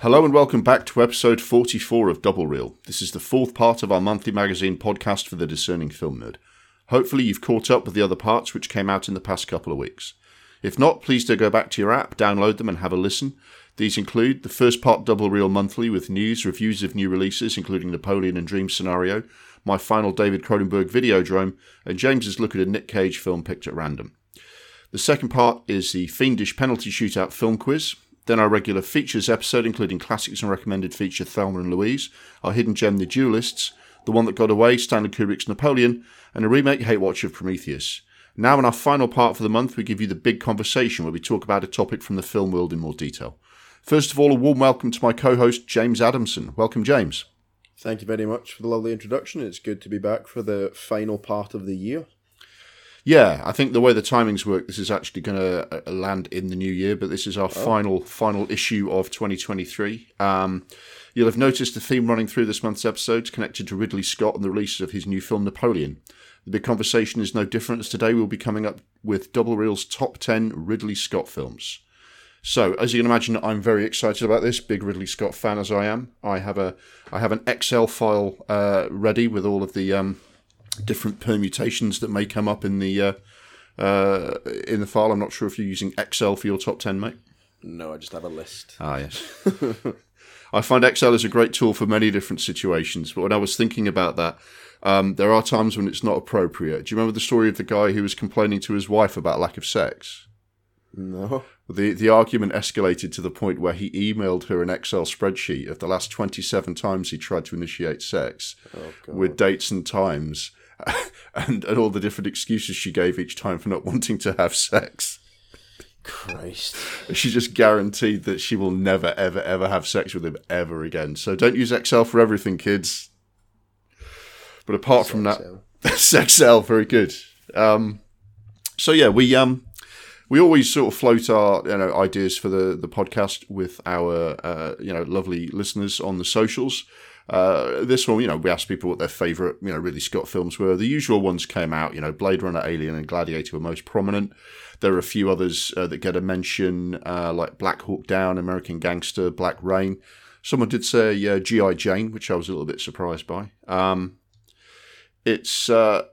Hello and welcome back to episode 44 of Double Reel. This is the fourth part of our monthly magazine podcast for the discerning film nerd. Hopefully, you've caught up with the other parts which came out in the past couple of weeks. If not, please do go back to your app, download them, and have a listen. These include the first part Double Reel Monthly with news, reviews of new releases, including Napoleon and Dream Scenario, my final David Cronenberg Videodrome, and James's look at a Nick Cage film picked at random. The second part is the Fiendish Penalty Shootout film quiz, then our regular features episode, including classics and recommended feature Thelma and Louise, our hidden gem The Duelists, The One That Got Away, Stanley Kubrick's Napoleon, and a remake Hate Watch of Prometheus. Now, in our final part for the month, we give you the big conversation where we talk about a topic from the film world in more detail. First of all, a warm welcome to my co host, James Adamson. Welcome, James. Thank you very much for the lovely introduction. It's good to be back for the final part of the year. Yeah, I think the way the timings work, this is actually going to uh, land in the new year, but this is our oh. final final issue of 2023. Um, you'll have noticed the theme running through this month's episodes connected to Ridley Scott and the release of his new film Napoleon. The big conversation is no different as today we'll be coming up with Double Reel's top 10 Ridley Scott films. So, as you can imagine, I'm very excited about this. Big Ridley Scott fan as I am. I have a I have an Excel file uh, ready with all of the um, different permutations that may come up in the uh, uh, in the file. I'm not sure if you're using Excel for your top ten, mate. No, I just have a list. Ah, yes. I find Excel is a great tool for many different situations. But when I was thinking about that, um, there are times when it's not appropriate. Do you remember the story of the guy who was complaining to his wife about lack of sex? No. The the argument escalated to the point where he emailed her an Excel spreadsheet of the last 27 times he tried to initiate sex oh, with dates and times and, and all the different excuses she gave each time for not wanting to have sex. Christ. She just guaranteed that she will never, ever, ever have sex with him ever again. So don't use Excel for everything, kids. But apart Sex from that, Sexcel, very good. Um, so yeah, we um, we always sort of float our you know ideas for the the podcast with our uh, you know lovely listeners on the socials. Uh, this one, you know, we asked people what their favourite, you know, Ridley Scott films were. The usual ones came out, you know, Blade Runner, Alien, and Gladiator were most prominent. There are a few others uh, that get a mention, uh, like Black Hawk Down, American Gangster, Black Rain. Someone did say uh, G.I. Jane, which I was a little bit surprised by. Um, it's, uh,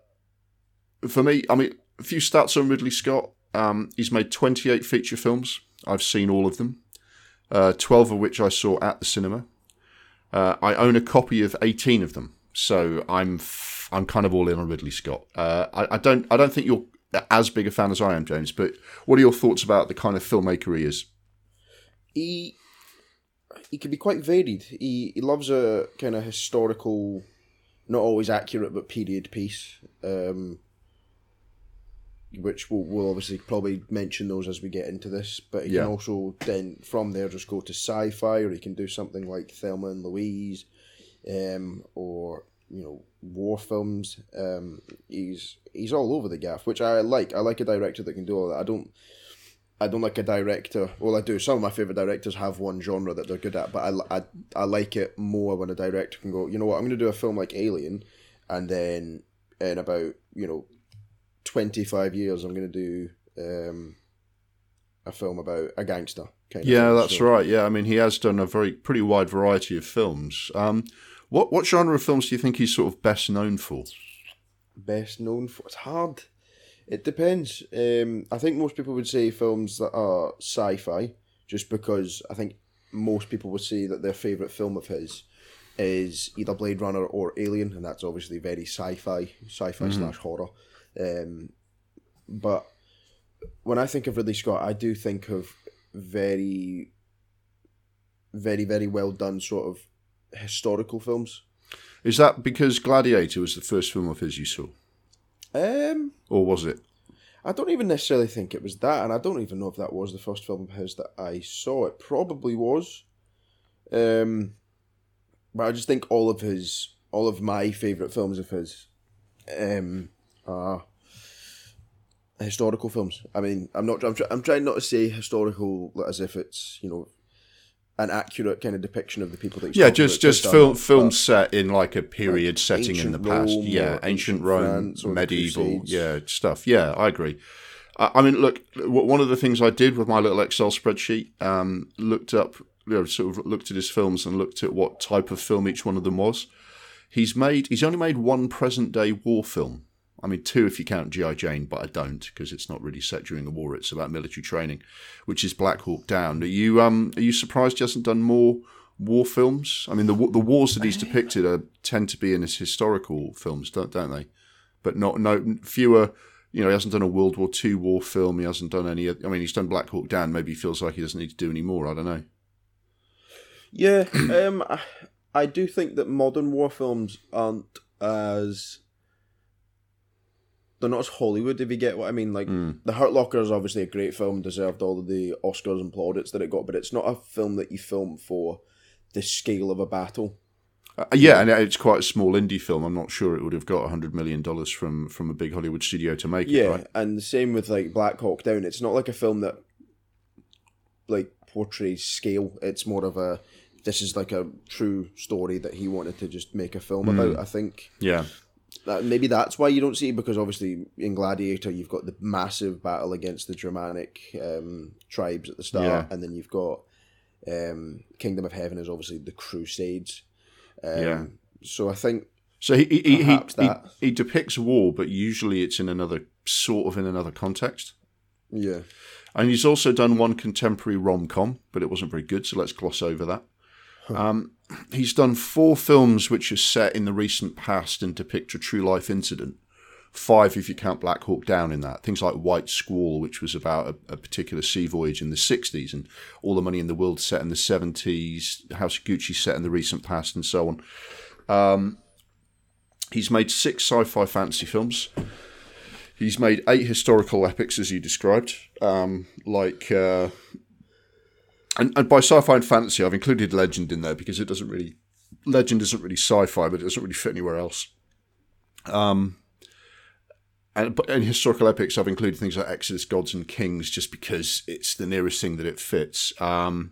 for me, I mean, a few stats on Ridley Scott. Um, he's made 28 feature films. I've seen all of them, uh, 12 of which I saw at the cinema. Uh, I own a copy of 18 of them, so I'm f- I'm kind of all in on Ridley Scott. Uh, I, I, don't I don't think you're as big a fan as I am, James. But what are your thoughts about the kind of filmmaker he is? He he can be quite varied. He he loves a kind of historical, not always accurate, but period piece. Um, which we'll, we'll obviously probably mention those as we get into this. But he yeah. can also then from there just go to sci-fi, or he can do something like Thelma and Louise, um, or you know war films. Um, he's he's all over the gaff, which I like. I like a director that can do all that. I don't. I don't like a director. Well, I do. Some of my favorite directors have one genre that they're good at, but I, I, I like it more when a director can go. You know what? I'm going to do a film like Alien, and then in about you know 25 years, I'm going to do um, a film about a gangster. Kind yeah, of that's so, right. Yeah, I mean, he has done a very pretty wide variety of films. Um, what what genre of films do you think he's sort of best known for? Best known for? It's hard. It depends. Um, I think most people would say films that are sci-fi, just because I think most people would say that their favorite film of his is either Blade Runner or Alien, and that's obviously very sci-fi, sci-fi mm-hmm. slash horror. Um, but when I think of Ridley Scott, I do think of very, very, very well done sort of historical films. Is that because Gladiator was the first film of his you saw? Um, or was it? I don't even necessarily think it was that, and I don't even know if that was the first film of his that I saw. It probably was. Um, but I just think all of his, all of my favorite films of his, um, are historical films. I mean, I'm not. I'm, I'm trying not to say historical as if it's you know an accurate kind of depiction of the people that. yeah, just just film films set in like a period like setting in the past. Rome yeah, ancient Rome, medieval, yeah, stuff. Yeah, I agree. I mean, look, one of the things I did with my little Excel spreadsheet, um, looked up you know, sort of looked at his films and looked at what type of film each one of them was. He's made he's only made one present day war film. I mean, two if you count G.I. Jane, but I don't because it's not really set during the war. It's about military training, which is Black Hawk Down. Are you um are you surprised he hasn't done more war films? I mean, the the wars that he's depicted are, tend to be in his historical films, don't don't they? But not no fewer. You know, he hasn't done a World War II war film. He hasn't done any. I mean, he's done Black Hawk Down. Maybe he feels like he doesn't need to do any more. I don't know. Yeah, um, I, I do think that modern war films aren't as they're not as Hollywood, if you get what I mean. Like Mm. The Hurt Locker is obviously a great film, deserved all of the Oscars and plaudits that it got, but it's not a film that you film for the scale of a battle. Uh, yeah, and it's quite a small indie film. I'm not sure it would have got hundred million dollars from from a big Hollywood studio to make Yeah, it. Right? and the same with like Black Hawk Down. It's not like a film that like portrays scale. It's more of a this is like a true story that he wanted to just make a film Hmm. about. I think Yeah, that maybe that's why you don't see it because obviously in Gladiator you've got the massive battle against the Germanic um, tribes at the start, Yeah. and then you've got um, Kingdom of Heaven is obviously the Crusades. Um, Yeah. So I think So he he, he, Perhaps he, he depicts war, but usually it's in another sort of in another context. yeah, And he's also done one contemporary rom com, but it wasn't very good, so let's gloss over that. Um, he's done four films which are set in the recent past and depict a true life incident. Five, if you count Black Hawk Down in that. Things like White Squall, which was about a, a particular sea voyage in the 60s, and All the Money in the World set in the 70s, House of Gucci set in the recent past, and so on. Um, he's made six sci fi fantasy films. He's made eight historical epics, as you described, um, like. Uh, and, and by sci-fi and fantasy, I've included legend in there because it doesn't really, legend isn't really sci-fi, but it doesn't really fit anywhere else. Um, and in historical epics, I've included things like Exodus, Gods and Kings, just because it's the nearest thing that it fits. Um,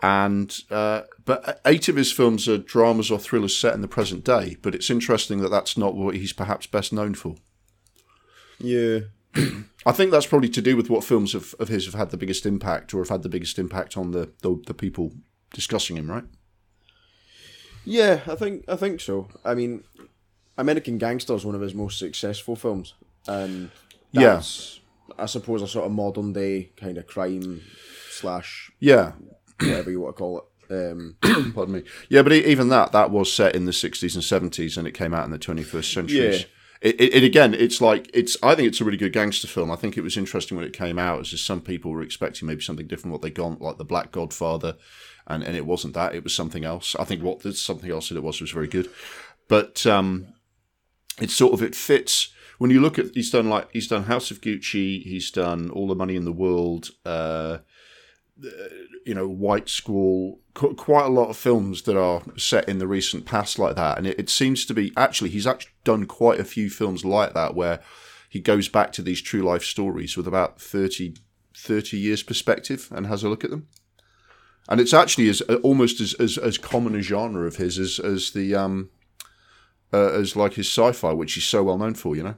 and uh, but eight of his films are dramas or thrillers set in the present day. But it's interesting that that's not what he's perhaps best known for. yeah, I think that's probably to do with what films of, of his have had the biggest impact or have had the biggest impact on the, the, the people discussing him, right? yeah. I think I think so. I mean, American Gangster is one of his most successful films, and Yeah. I suppose a sort of modern day kind of crime slash Yeah. whatever you want to call it. Um, Pardon me. Yeah, but even that, that was set in the 60s and 70s and it came out in the 21st century. Yeah. It, it, again, it's like, it's. I think it's a really good gangster film. I think it was interesting when it came out, as just some people were expecting maybe something different, what they got, like The Black Godfather, and, and it wasn't that, it was something else. I think what the something else that it was was very good. But um, it's sort of, it fits. When you look at, he's done like, he's done House of Gucci, he's done All the Money in the World, uh, you know, White Squall, qu- quite a lot of films that are set in the recent past like that. And it, it seems to be actually, he's actually done quite a few films like that where he goes back to these true life stories with about 30, 30 years perspective and has a look at them. And it's actually as almost as, as, as common a genre of his as, as the um uh, as like his sci-fi, which he's so well known for, you know.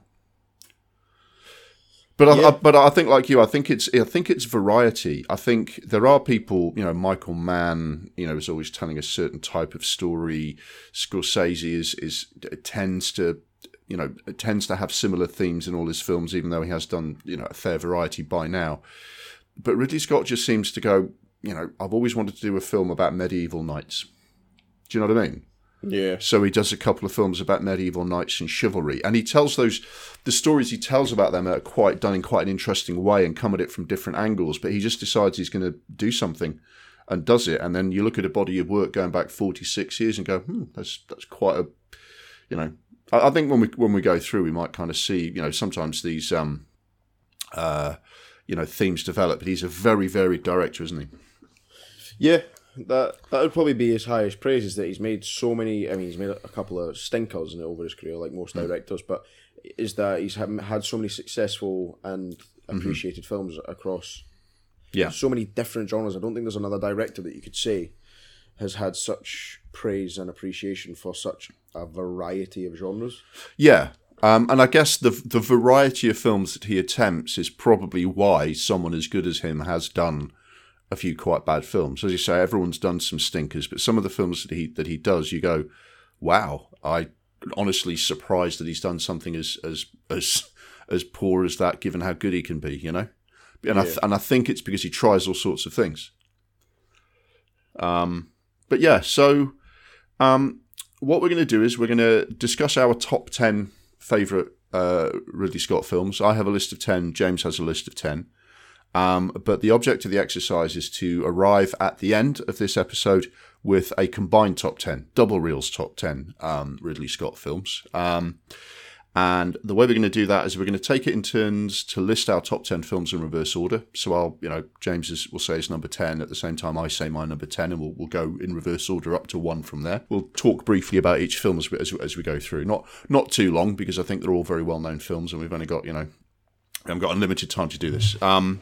But I, I, but I think like you, I think it's I think it's variety. I think there are people, you know, Michael Mann, you know, is always telling a certain type of story. Scorsese is is tends to, you know, tends to have similar themes in all his films, even though he has done you know a fair variety by now. But Ridley Scott just seems to go, you know, I've always wanted to do a film about medieval knights. Do you know what I mean? Yeah, So he does a couple of films about medieval knights and chivalry, and he tells those the stories he tells about them are quite done in quite an interesting way and come at it from different angles. But he just decides he's going to do something and does it, and then you look at a body of work going back forty six years and go, hmm, that's that's quite a, you know, I, I think when we when we go through, we might kind of see, you know, sometimes these um, uh, you know, themes develop. But he's a very varied director, isn't he? yeah. That that would probably be his highest praise is that he's made so many. I mean, he's made a couple of stinkers in over his career, like most directors. But is that he's had, had so many successful and appreciated films across Yeah. so many different genres. I don't think there's another director that you could say has had such praise and appreciation for such a variety of genres. Yeah. Um, and I guess the the variety of films that he attempts is probably why someone as good as him has done a few quite bad films. As you say, everyone's done some stinkers, but some of the films that he that he does, you go, wow, I honestly surprised that he's done something as as as as poor as that, given how good he can be. You know, and yeah. I th- and I think it's because he tries all sorts of things. Um, but yeah, so um, what we're going to do is we're going to discuss our top ten favorite uh, Ridley Scott films. I have a list of ten. James has a list of ten. Um, but the object of the exercise is to arrive at the end of this episode with a combined top 10, double reels top 10 um, Ridley Scott films. Um, and the way we're going to do that is we're going to take it in turns to list our top 10 films in reverse order. So I'll, you know, James is, will say his number 10 at the same time I say my number 10, and we'll, we'll go in reverse order up to one from there. We'll talk briefly about each film as we, as, as we go through. Not not too long because I think they're all very well known films and we've only got, you know, I've got unlimited time to do this. Um,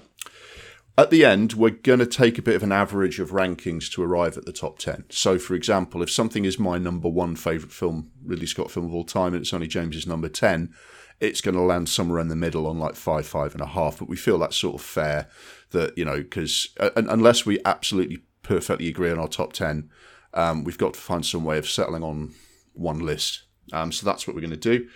at the end, we're going to take a bit of an average of rankings to arrive at the top 10. So, for example, if something is my number one favourite film, Ridley Scott film of all time, and it's only James's number 10, it's going to land somewhere in the middle on like five, five and a half. But we feel that's sort of fair that, you know, because uh, unless we absolutely perfectly agree on our top 10, um, we've got to find some way of settling on one list. Um, so that's what we're going to do.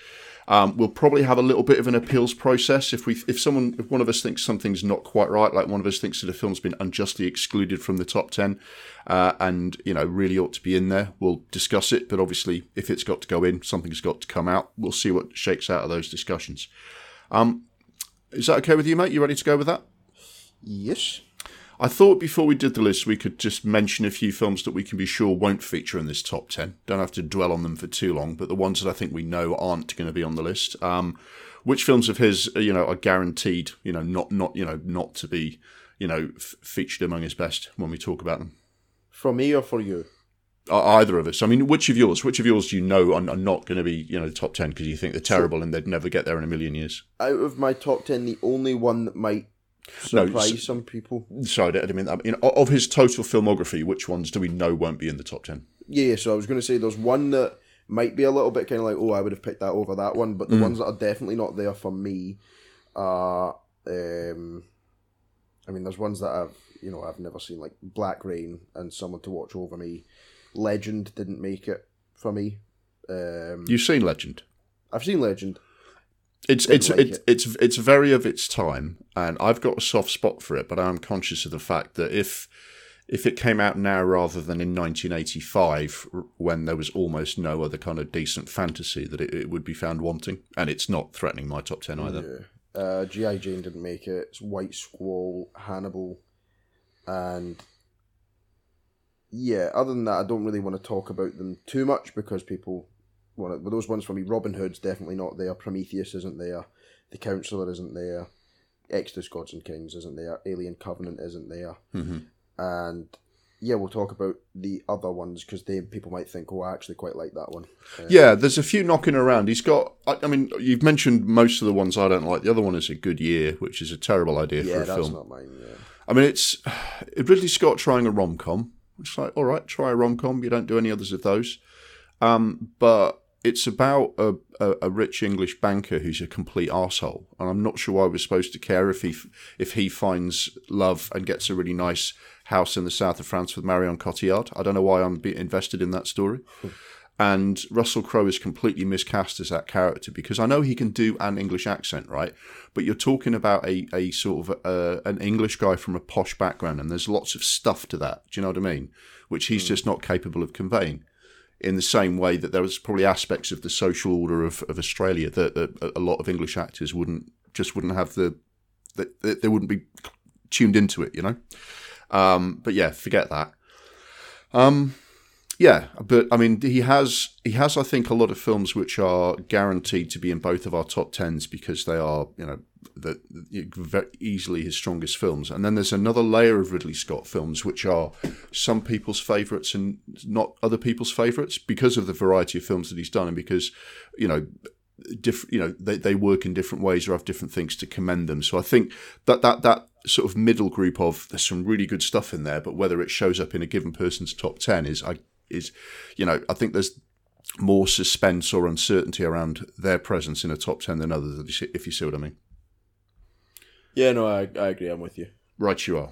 Um, we'll probably have a little bit of an appeals process if we if someone if one of us thinks something's not quite right, like one of us thinks that a film's been unjustly excluded from the top ten, uh, and you know really ought to be in there, we'll discuss it. But obviously, if it's got to go in, something's got to come out. We'll see what shakes out of those discussions. Um, is that okay with you, mate? You ready to go with that? Yes. I thought before we did the list, we could just mention a few films that we can be sure won't feature in this top 10. Don't have to dwell on them for too long, but the ones that I think we know aren't going to be on the list. Um, which films of his, you know, are guaranteed, you know, not, not, you know, not to be, you know, f- featured among his best when we talk about them? For me or for you? Uh, either of us. I mean, which of yours? Which of yours do you know are, are not going to be, you know, the top ten because you think they're terrible and they'd never get there in a million years? Out of my top ten, the only one that might surprise no, some people. Sorry, I didn't mean that. You know, of his total filmography, which ones do we know won't be in the top ten? Yeah, so I was going to say there's one that might be a little bit kind of like, oh, I would have picked that over that one, but the mm. ones that are definitely not there for me are, um, I mean, there's ones that I've, you know, I've never seen, like Black Rain and Someone to Watch Over Me. Legend didn't make it for me. Um, You've seen Legend? I've seen Legend. It's it's like it's, it. it's it's very of its time, and I've got a soft spot for it. But I'm conscious of the fact that if if it came out now rather than in 1985, when there was almost no other kind of decent fantasy, that it, it would be found wanting. And it's not threatening my top ten either. Yeah. Uh, GI Jane didn't make it. It's White Squall, Hannibal, and yeah. Other than that, I don't really want to talk about them too much because people one of those ones for me. Robin Hood's definitely not there. Prometheus isn't there. The Counselor isn't there. Exodus Gods and Kings isn't there. Alien Covenant isn't there. Mm-hmm. And yeah, we'll talk about the other ones because they people might think, oh, I actually quite like that one. Uh, yeah, there's a few knocking around. He's got. I, I, mean, you've mentioned most of the ones I don't like. The other one is a good year, which is a terrible idea yeah, for a that's film. not mine. Yeah. I mean, it's Ridley Scott trying a rom com. It's like, all right, try a rom com. You don't do any others of those. Um, but it's about a, a, a, rich English banker who's a complete asshole, and I'm not sure why we're supposed to care if he if he finds love and gets a really nice house in the south of France with Marion Cotillard. I don't know why I'm invested in that story. and Russell Crowe is completely miscast as that character because I know he can do an English accent, right? But you're talking about a, a sort of uh, an English guy from a posh background, and there's lots of stuff to that. Do you know what I mean? Which he's mm. just not capable of conveying in the same way that there was probably aspects of the social order of, of Australia that, that a lot of English actors wouldn't just wouldn't have the that they wouldn't be tuned into it, you know. Um, but yeah, forget that. Um, yeah, but I mean, he has he has I think a lot of films which are guaranteed to be in both of our top tens because they are you know very easily his strongest films. And then there's another layer of Ridley Scott films which are some people's favourites and not other people's favourites because of the variety of films that he's done and because you know different you know they, they work in different ways or have different things to commend them so i think that that that sort of middle group of there's some really good stuff in there but whether it shows up in a given person's top 10 is i is, you know, I think there's more suspense or uncertainty around their presence in a top 10 than others, if you see what I mean. Yeah, no, I, I agree. I'm with you. Right, you are.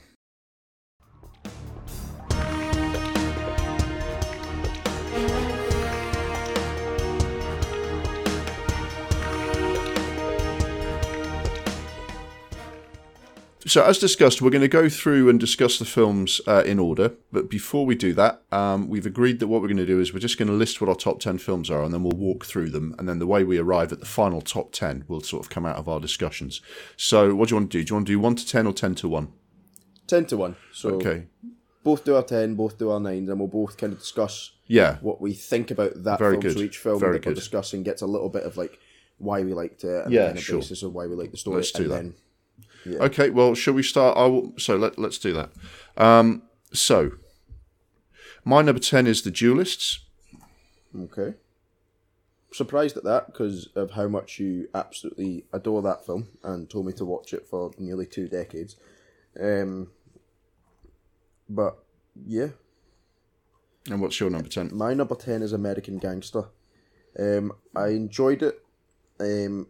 So, as discussed, we're going to go through and discuss the films uh, in order. But before we do that, um, we've agreed that what we're going to do is we're just going to list what our top 10 films are and then we'll walk through them. And then the way we arrive at the final top 10 will sort of come out of our discussions. So, what do you want to do? Do you want to do 1 to 10 or 10 to 1? 10 to 1. So, Okay. both do our 10, both do our 9s, and we'll both kind of discuss Yeah. what we think about that Very film. good. So each film Very that we're good. discussing gets a little bit of like why we liked it and Yeah, then a sure. basis of why we like the story. Let's do and that. Then, Okay, well, shall we start? I will, so let, let's do that. Um, so, my number 10 is The Duelists. okay. Surprised at that because of how much you absolutely adore that film and told me to watch it for nearly two decades. Um, but yeah, And what's your number 10? My number ten is American Gangster. Um, I enjoyed it, um,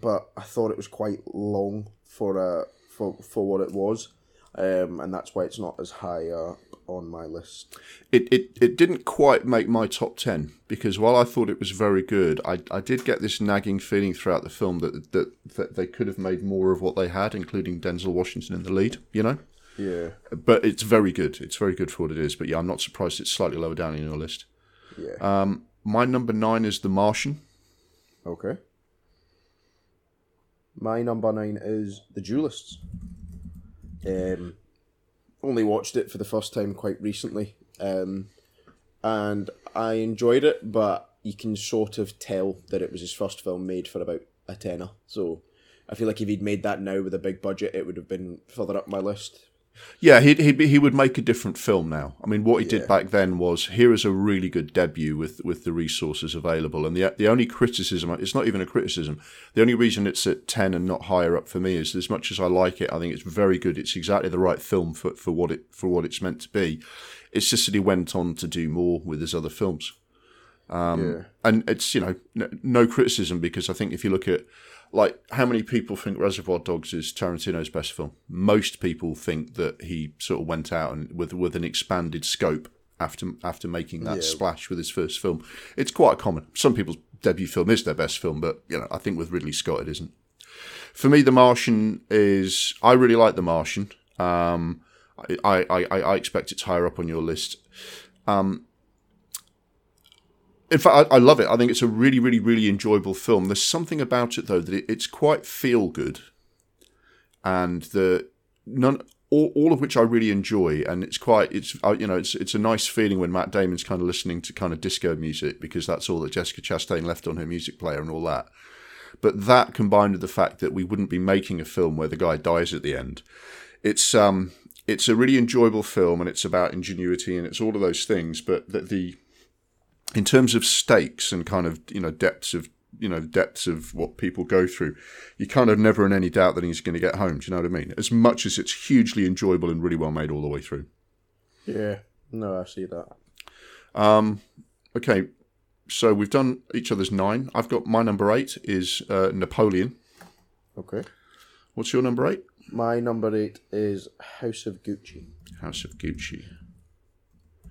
but I thought it was quite long for uh, for for what it was, um, and that's why it's not as high up on my list. It, it, it didn't quite make my top 10 because while I thought it was very good, I, I did get this nagging feeling throughout the film that, that, that they could have made more of what they had, including Denzel Washington in the lead, you know? Yeah, But it's very good. It's very good for what it is. But yeah, I'm not surprised it's slightly lower down in your list. yeah. Um, my number nine is The Martian. okay. My number nine is The Duelists. Um, only watched it for the first time quite recently, um, and I enjoyed it, but you can sort of tell that it was his first film made for about a tenner. So I feel like if he'd made that now with a big budget, it would have been further up my list. Yeah, he'd, he'd be, he would make a different film now. I mean, what he Yeah. did back then was here is a really good debut with, with the resources available. And the the only criticism, it's not even a criticism. The only reason it's at ten and not higher up for me is as much as I like it, I think it's very good. It's exactly the right film for, for what it for what it's meant to be. It's just that he went on to do more with his other films. Um, yeah, and it's you know n- no criticism because I think if you look at like how many people think Reservoir Dogs is Tarantino's best film, most people think that he sort of went out and with with an expanded scope after after making that Yeah. splash with his first film. It's quite common. Some people's debut film is their best film, but you know I think with Ridley Scott it isn't. For me, The Martian is I really like The Martian. Um, I, I, I, I expect it's higher up on your list. In fact, I, I love it. I think it's a really, really, really enjoyable film. There's something about it though that it, it's quite feel good, and the none all, all of which I really enjoy. And it's quite it's uh, you know it's it's a nice feeling when Matt Damon's kind of listening to kind of disco music because that's all that Jessica Chastain left on her music player and all that. But that combined with the fact that we wouldn't be making a film where the guy dies at the end, it's um it's a really enjoyable film and it's about ingenuity and it's all of those things. But that the in terms of stakes and kind of you know depths of you know depths of what people go through, you kind of never in any doubt that he's going to get home. Do you know what I mean? As much as it's hugely enjoyable and really well made all the way through. yeah. No, I see that. Um, okay, so we've done each other's nine. I've got my number eight is uh, Napoleon. Okay. What's your number eight? My number eight is House of Gucci. House of Gucci.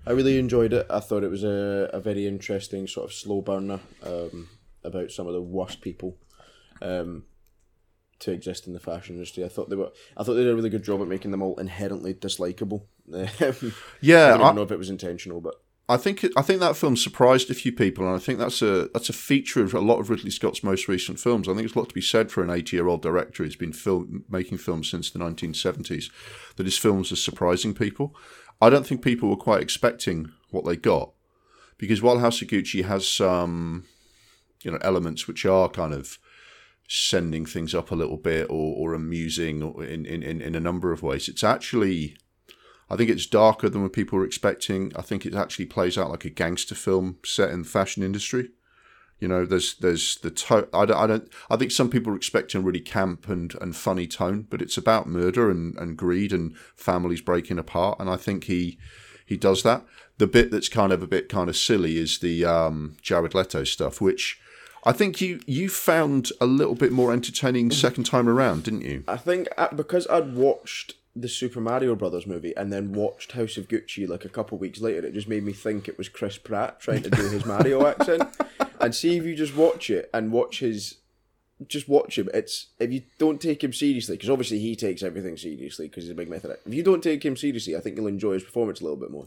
I really enjoyed it. I thought it was a, a very interesting sort of slow burner um, about some of the worst people um, to exist in the fashion industry. I thought they were. I thought they did a really good job at making them all inherently dislikable. Yeah, I don't I, know if it was intentional, but I think it, I think that film surprised a few people, and I think that's a that's a feature of a lot of Ridley Scott's most recent films. I think there's a lot to be said for an 80 year old director who's been film, making films since the 1970s. That his films are surprising people. I don't think people were quite expecting what they got, because while Gucci has some, you know, elements which are kind of sending things up a little bit or, or amusing in, in in a number of ways, it's actually I think it's darker than what people were expecting. I think it actually plays out like a gangster film set in the fashion industry. You know, there's there's the tone. I don't, I don't I think some people are expecting a really camp and, and funny tone, but it's about murder and, and greed and families breaking apart, and I think he he does that. The bit that's kind of a bit kind of silly is the um, Jared Leto stuff, which I think you you found a little bit more entertaining second time around, didn't you? I think uh, because I'd watched the Super Mario Brothers movie and then watched House of Gucci like a couple weeks later, it just made me think it was Chris Pratt trying to do his Mario accent. And see if you just watch it and watch his just watch him. It's if you don't take him seriously, because obviously he takes everything seriously because he's a big method. If you don't take him seriously, I think you'll enjoy his performance a little bit more.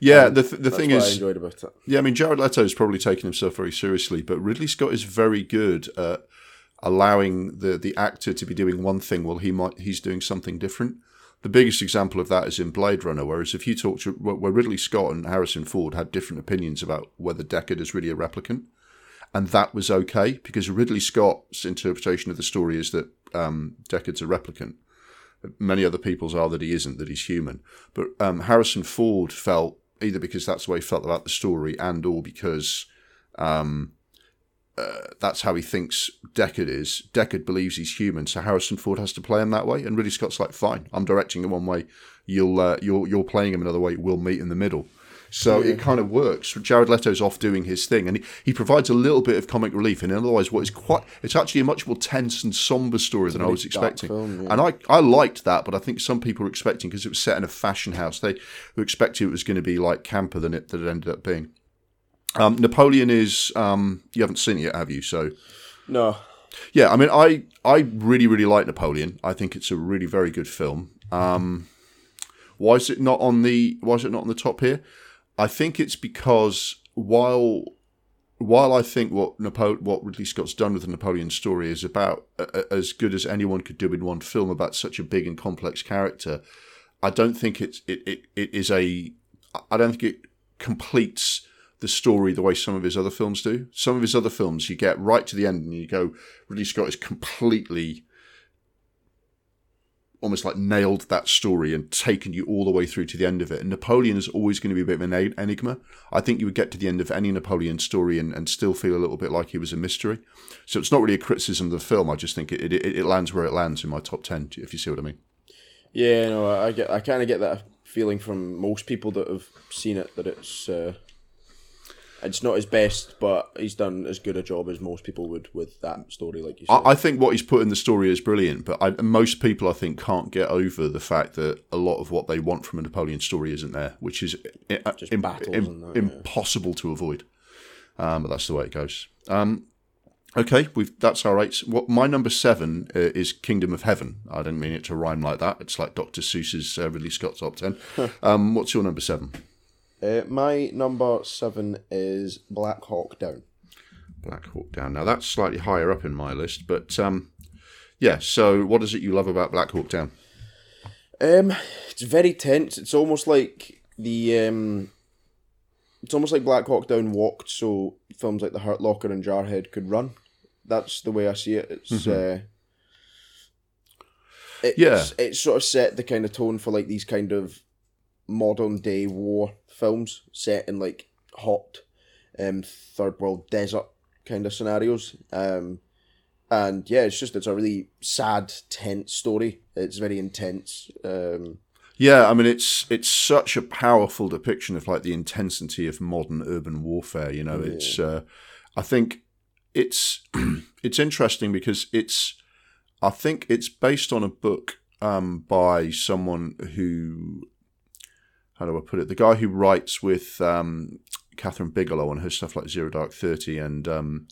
Yeah, um, the th- the thing is, I enjoyed about it. Yeah, I mean, Jared Leto is probably taking himself very seriously, but Ridley Scott is very good at allowing the the actor to be doing one thing while he might he's doing something different. The biggest example of that is in Blade Runner, whereas if you talk to where Ridley Scott and Harrison Ford had different opinions about whether Deckard is really a replicant, and that was okay because Ridley Scott's interpretation of the story is that um, Deckard's a replicant. Many other people's are that he isn't, that he's human. But um, Harrison Ford felt either because that's the way he felt about the story, and or because um, uh, that's how he thinks Deckard is. Deckard believes he's human, so Harrison Ford has to play him that way. And Ridley Scott's like, fine, I'm directing him one way, you'll uh, you're you're playing him another way. We'll meet in the middle. So yeah. it kind of works. Jared Leto's off doing his thing, and he, he provides a little bit of comic relief. And otherwise, what is quite it's actually a much more tense and somber story than I was expecting. Film, yeah. And I I liked that, but I think some people were expecting because it was set in a fashion house, they were expecting it was going to be like camper than it that it ended up being. Um, Napoleon is um, you haven't seen it yet, have you? So no. Yeah, I mean, I I really really like Napoleon. I think it's a really very good film. Um, why is it not on the Why is it not on the top here? I think it's because while while I think what Napo- what Ridley Scott's done with the Napoleon story is about uh, as good as anyone could do in one film about such a big and complex character, I don't think it's it, it, it is a I don't think it completes the story the way some of his other films do. Some of his other films, you get right to the end and you go, Ridley Scott is completely almost like nailed that story and taken you all the way through to the end of it. And Napoleon is always going to be a bit of an enigma. I think you would get to the end of any Napoleon story and, and still feel a little bit like he was a mystery. So it's not really a criticism of the film. I just think it, it, it lands where it lands in my top 10, if you see what I mean. Yeah, no, I get, I kind of get that feeling from most people that have seen it that it's uh, it's not his best, but he's done as good a job as most people would with that story, like you said. I, I think what he's put in the story is brilliant, but I, most people, I think, can't get over the fact that a lot of what they want from a Napoleon story isn't there, which is Just Im- battles Im- that, impossible yeah. to avoid. Um, but that's the way it goes. Um, okay, we've that's our eight. What my number seven uh, is Kingdom of Heaven. I didn't mean it to rhyme like that. It's like Dr. Seuss's uh, Ridley Scott top ten. um, what's your number seven? Uh, my number seven is Black Hawk Down. Black Hawk Down. Now that's slightly higher up in my list, but um, yeah. So, what is it you love about Black Hawk Down? Um, it's very tense. It's almost like the um, it's almost like Black Hawk Down walked so films like The Hurt Locker and Jarhead could run. That's the way I see it. It's mm-hmm. uh, it's, yeah, it's sort of set the kind of tone for like these kind of modern day war films set in like hot um, third world desert kind of scenarios. Um, and yeah, it's just it's a really sad, tense story. It's very intense. Um, yeah, I mean it's it's such a powerful depiction of like the intensity of modern urban warfare. You know, yeah. it's uh, I think it's it's interesting because it's I think it's based on a book um, by someone who how do I put it? The guy who writes with um, Kathryn Bigelow on her stuff like Zero Dark Thirty and um,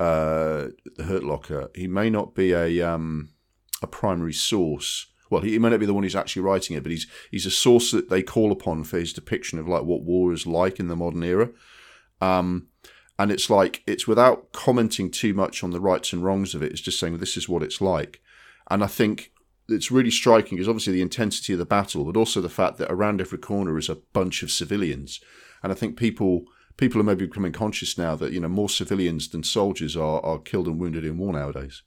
uh, The Hurt Locker, he may not be a um, a primary source. Well, he, he may not be the one who's actually writing it, but he's he's a source that they call upon for his depiction of like what war is like in the modern era. Um, and it's like it's without commenting too much on the rights and wrongs of it. It's just saying this is what it's like. And I think it's really striking is obviously the intensity of the battle, but also the fact that around every corner is a bunch of civilians. And I think people people are maybe becoming conscious now that you know more civilians than soldiers are, are killed and wounded in war nowadays.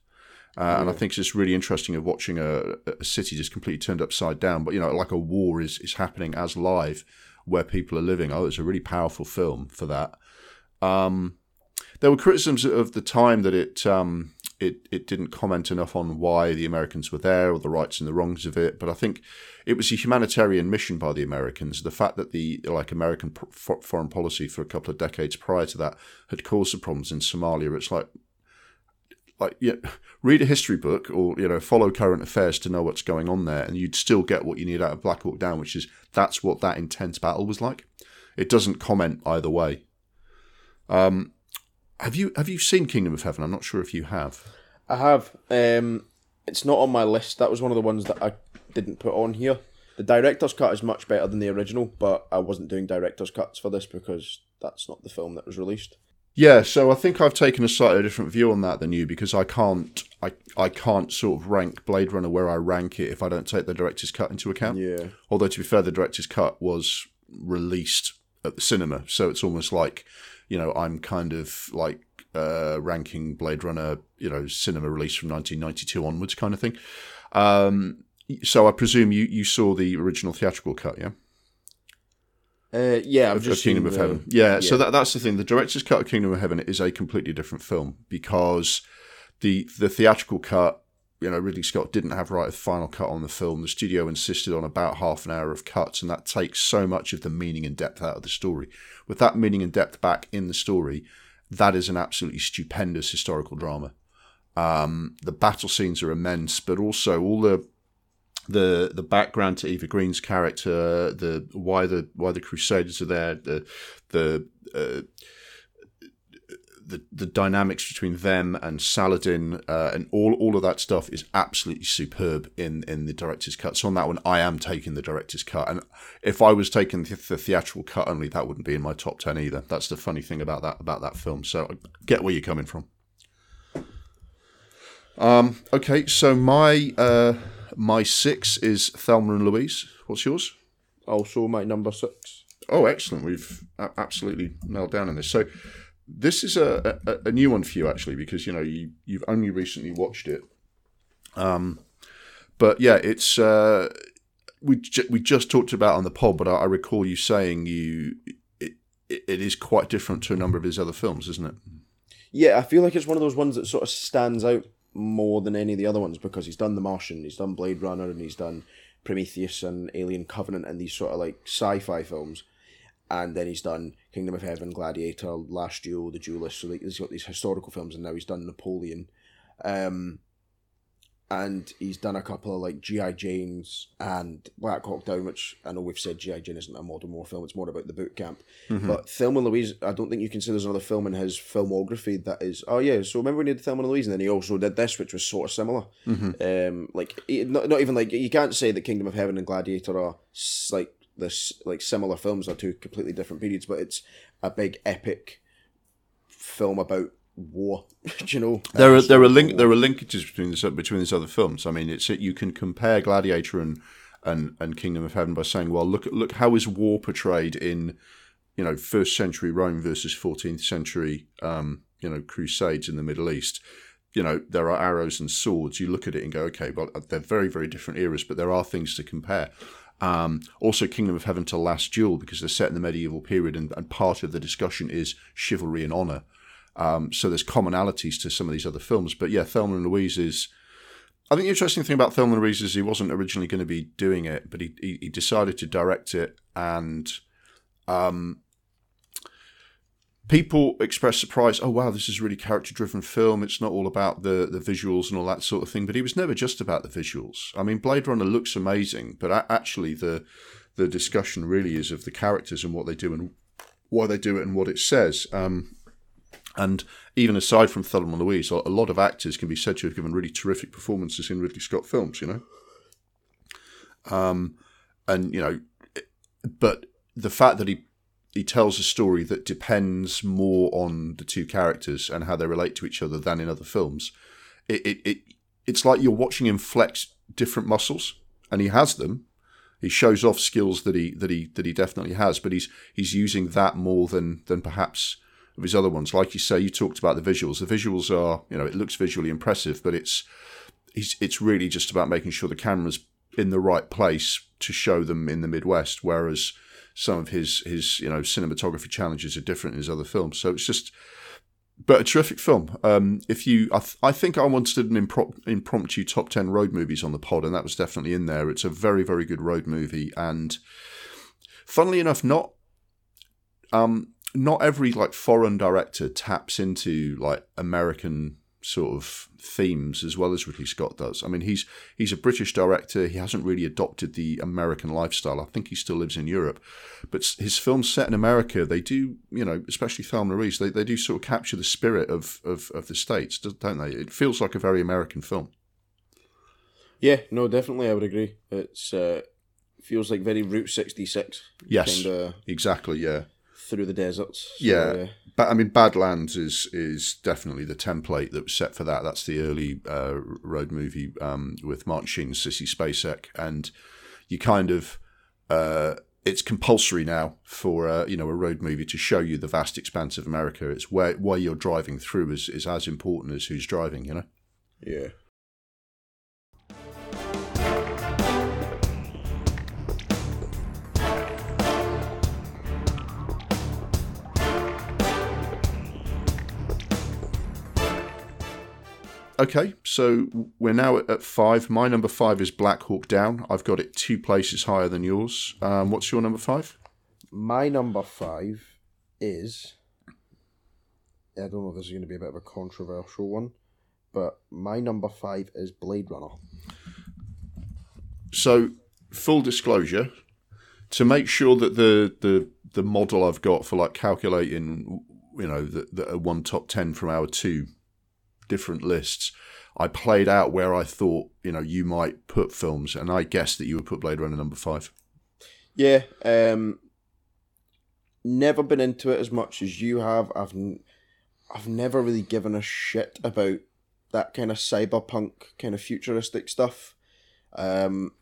Uh, yeah. And I think it's just really interesting of watching a, a, city just completely turned upside down. But you know, like a war is is happening as live where people are living. Oh, it's a really powerful film for that. Um, there were criticisms of the time that it um, it, it didn't comment enough on why the Americans were there or the rights and the wrongs of it. But I think it was a humanitarian mission by the Americans. The fact that the like American foreign policy for a couple of decades prior to that had caused some problems in Somalia. It's like like yeah, read a history book or you know follow current affairs to know what's going on there, and you'd still get what you need out of Black Hawk Down, which is that's what that intense battle was like. It doesn't comment either way. Um, have you have you seen Kingdom of Heaven? I'm not sure if you have. I have. Um, it's not on my list. That was one of the ones that I didn't put on here. The director's cut is much better than the original, but I wasn't doing director's cuts for this because that's not the film that was released. Yeah, so I think I've taken a slightly different view on that than you because I can't I, I can't sort of rank Blade Runner where I rank it if I don't take the director's cut into account. Yeah. Although to be fair, the director's cut was released at the cinema, so it's almost like, you know, I'm kind of like uh, ranking Blade Runner, you know, cinema release from 1992 onwards kind of thing. Um, so I presume you, you saw the original theatrical cut, yeah? Uh, yeah, I've just Kingdom of Heaven. Yeah, yeah, so that, that's the thing. The director's cut of Kingdom of Heaven is a completely different film because the the theatrical cut, you know, Ridley Scott didn't have right of final cut on the film. The studio insisted on about half an hour of cuts, and that takes so much of the meaning and depth out of the story. With that meaning and depth back in the story, that is an absolutely stupendous historical drama. Um, the battle scenes are immense, but also all the the the background to Eva Green's character, the why the why the Crusaders are there, the the uh, the, the dynamics between them and Saladin uh, and all all of that stuff is absolutely superb in in the director's cut. So on that one, I am taking the director's cut, and if I was taking the, the theatrical cut only, that wouldn't be in my top ten either. That's the funny thing about that about that film. So I get where you're coming from. Um, okay, so my uh, my six is Thelma and Louise. What's yours? Also, my number six. Oh, excellent! We've absolutely nailed down in this. So, this is a, a, a, new one for you actually, because you know you you've only recently watched it. Um, but yeah, it's uh, we ju- we just talked about on the pod, but I, I recall you saying you it, it is quite different to a number of his other films, isn't it? Yeah, I feel like it's one of those ones that sort of stands out more than any of the other ones because he's done The Martian, he's done Blade Runner, and he's done Prometheus and Alien Covenant and these sort of like sci-fi films. And then he's done Kingdom of Heaven, Gladiator, Last Duel, The Duelist. So like, he's got these historical films, and now he's done Napoleon. Um, and he's done a couple of like GI Janes and Black Hawk Down, which I know we've said GI Jane isn't a modern war film; it's more about the boot camp. Mm-hmm. But Thelma and Louise, I don't think you can say there's another film in his filmography that is. Oh yeah, so remember when he did Thelma and Louise, and then he also did this, which was sort of similar. Mm-hmm. Um, like not not even like you can't say that Kingdom of Heaven and Gladiator are like this like similar films are two completely different periods, but it's a big epic film about war. you know, there are there are link there are linkages between this between these other films. I mean, it's you can compare Gladiator and and and Kingdom of Heaven by saying, well, look look how is war portrayed in you know first century Rome versus fourteenth century um, you know Crusades in the Middle East. You know, there are arrows and swords. You look at it and go, okay, well, they're very, very different eras, but there are things to compare. Um, also, Kingdom of Heaven to Last Duel, because they're set in the medieval period, and, and part of the discussion is chivalry and honor. Um, so there's commonalities to some of these other films. But yeah, Thelma and Louise is. I think the interesting thing about Thelma and Louise is he wasn't originally going to be doing it, but he he, he decided to direct it, and um, people expressed surprise. Oh wow, this is really character driven film. It's not all about the the visuals and all that sort of thing. But he was never just about the visuals. I mean, Blade Runner looks amazing, but actually the the discussion really is of the characters and what they do and why they do it and what it says. Um, and even aside from Thelma and Louise, a lot of actors can be said to have given really terrific performances in Ridley Scott films, you know. Um, and you know, but the fact that he he tells a story that depends more on the two characters and how they relate to each other than in other films, it it, it it's like you're watching him flex different muscles, and he has them. He shows off skills that he that he that he definitely has, but he's he's using that more than than perhaps of his other ones. Like you say, you talked about the visuals. The visuals are, you know, it looks visually impressive, but it's it's really just about making sure the camera's in the right place to show them in the Midwest. Whereas some of his his you know cinematography challenges are different in his other films. So it's just. But a terrific film. Um, if you, I, th- I, think I wanted an impromptu top ten road movies on the pod, and that was definitely in there. It's a very, very good road movie, and funnily enough, not um, not every like foreign director taps into like American sort of themes as well as Ridley Scott does. I mean, he's he's a British director. He hasn't really adopted the American lifestyle. I think he still lives in Europe, but his films set in America, they do, you know, especially Thelma Louise, they, they do sort of capture the spirit of, of, of the states, don't they? It feels like a very American film. Yeah, no, definitely, I would agree. It's uh, feels like very Route sixty six. Yes, kinda exactly. Yeah, through the deserts. So, yeah, but I mean, Badlands is is definitely the template that was set for that. That's the early uh, road movie um, with Martin Sheen and Sissy Spacek, and you kind of uh, it's compulsory now for uh, you know a road movie to show you the vast expanse of America. It's where where you're driving through is is as important as who's driving. You know. Yeah. Okay, so we're now at, five. My number five is Black Hawk Down. I've got it two places higher than yours. Um, what's your number five? My number five is. I don't know if this is going to be a bit of a controversial one, but my number five is Blade Runner. So, full disclosure, to make sure that the the the model I've got for like calculating, you know, the, the one top ten from our two different lists, I played out where I thought you know you might put films, and I guessed that you would put Blade Runner number five. Yeah, um, never been into it as much as you have. I've I've never really given a shit about that kind of cyberpunk kind of futuristic stuff. Um,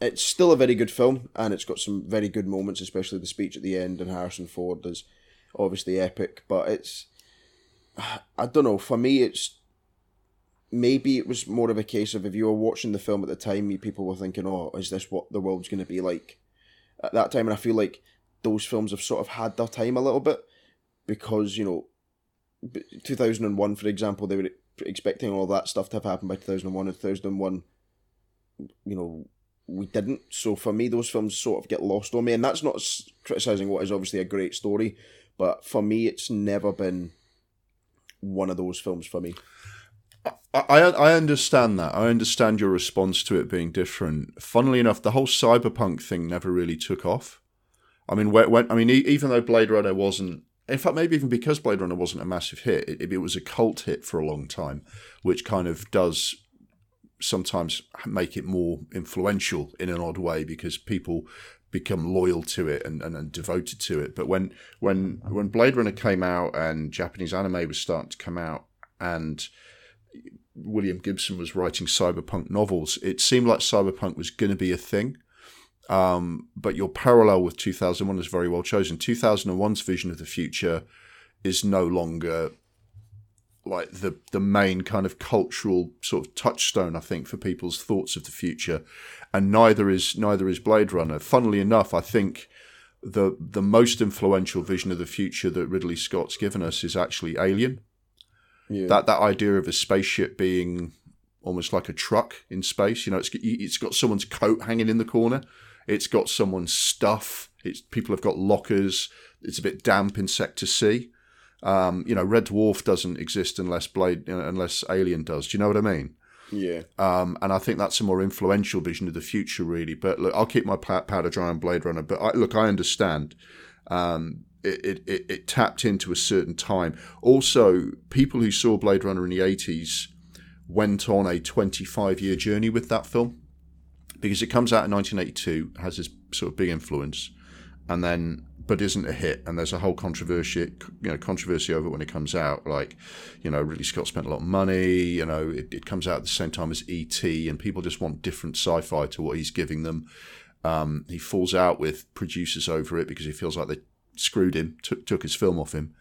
it's still a very good film, and it's got some very good moments, especially the speech at the end, and Harrison Ford is obviously epic. But it's I don't know. For me, it's maybe it was more of a case of if you were watching the film at the time, people were thinking, "Oh, is this what the world's going to be like?" At that time, and I feel like those films have sort of had their time a little bit because you know, two thousand and one, for example, they were expecting all that stuff to have happened by two thousand and one. And two thousand and one, you know, we didn't. So for me, those films sort of get lost on me, and that's not criticizing what is obviously a great story, but for me, it's never been one of those films for me. I, I understand that. I understand your response to it being different. Funnily enough, the whole cyberpunk thing never really took off. I mean, when, when I mean, even though Blade Runner wasn't, in fact, maybe even because Blade Runner wasn't a massive hit, it, it was a cult hit for a long time, which kind of does sometimes make it more influential in an odd way because people become loyal to it and, and, and, devoted to it. But when when when Blade Runner came out and Japanese anime was starting to come out and William Gibson was writing cyberpunk novels, it seemed like cyberpunk was going to be a thing. Um, but your parallel with 2001 is very well chosen. 2001's vision of the future is no longer like the the main kind of cultural sort of touchstone I think for people's thoughts of the future. And neither is neither is Blade Runner. Funnily enough I think the the most influential vision of the future that Ridley Scott's given us is actually Alien. Yeah. that that idea of a spaceship being almost like a truck in space. You know it's it's got someone's coat hanging in the corner. It's got someone's stuff. It's people have got lockers. It's a bit damp in sector C um, you know, Red Dwarf doesn't exist unless Blade, unless Alien does. Do you know what I mean? Yeah. Um, and I think that's a more influential vision of the future, really. But look, I'll keep my powder dry on Blade Runner. But I, look, I understand. Um, it, it, it tapped into a certain time. Also, people who saw Blade Runner in the 80s went on a 25 year journey with that film because it comes out in 1982, has this sort of big influence. And then but isn't a hit, and there's a whole controversy, you know, controversy over it when it comes out. Like, you know, Ridley Scott spent a lot of money. You know, it, it comes out at the same time as ET, and people just want different sci-fi to what he's giving them. Um, he falls out with producers over it because he feels like they screwed him, took took his film off him.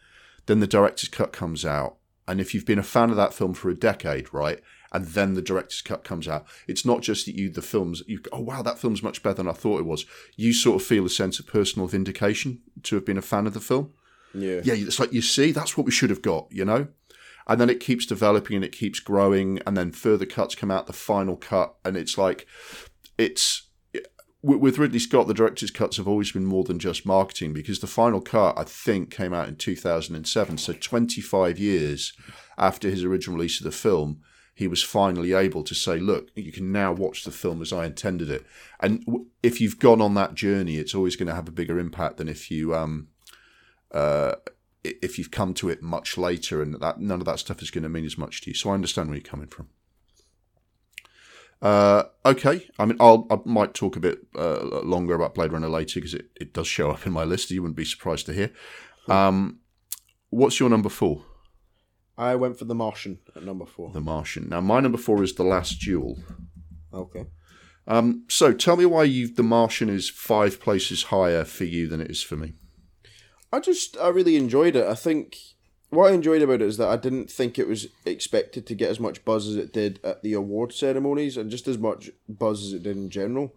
Then the director's cut comes out, and if you've been a fan of that film for a decade, right, and then the director's cut comes out. It's not just that you the films you oh wow that film's much better than I thought it was. You sort of feel a sense of personal vindication to have been a fan of the film. Yeah, yeah. It's like you see that's what we should have got, you know. And then it keeps developing and it keeps growing, and then further cuts come out. The final cut, and it's like it's with Ridley Scott, the director's cuts have always been more than just marketing because the final cut, I think, came out in 2007. So 25 years after his original release of the film, he was finally able to say, look, you can now watch the film as I intended it. And if you've gone on that journey, it's always going to have a bigger impact than if you. Um, uh, if you've come to it much later, and that none of that stuff is going to mean as much to you, so I understand where you're coming from. Uh, okay, I mean, I'll I might talk a bit uh, longer about Blade Runner later because it, it does show up in my list. You wouldn't be surprised to hear. Um, what's your number four? I went for The Martian at number four. The Martian. Now, my number four is The Last Duel. Okay. Um, so, tell me why you The Martian is five places higher for you than it is for me. I just I really enjoyed it. I think what I enjoyed about it is that I didn't think it was expected to get as much buzz as it did at the award ceremonies, and just as much buzz as it did in general.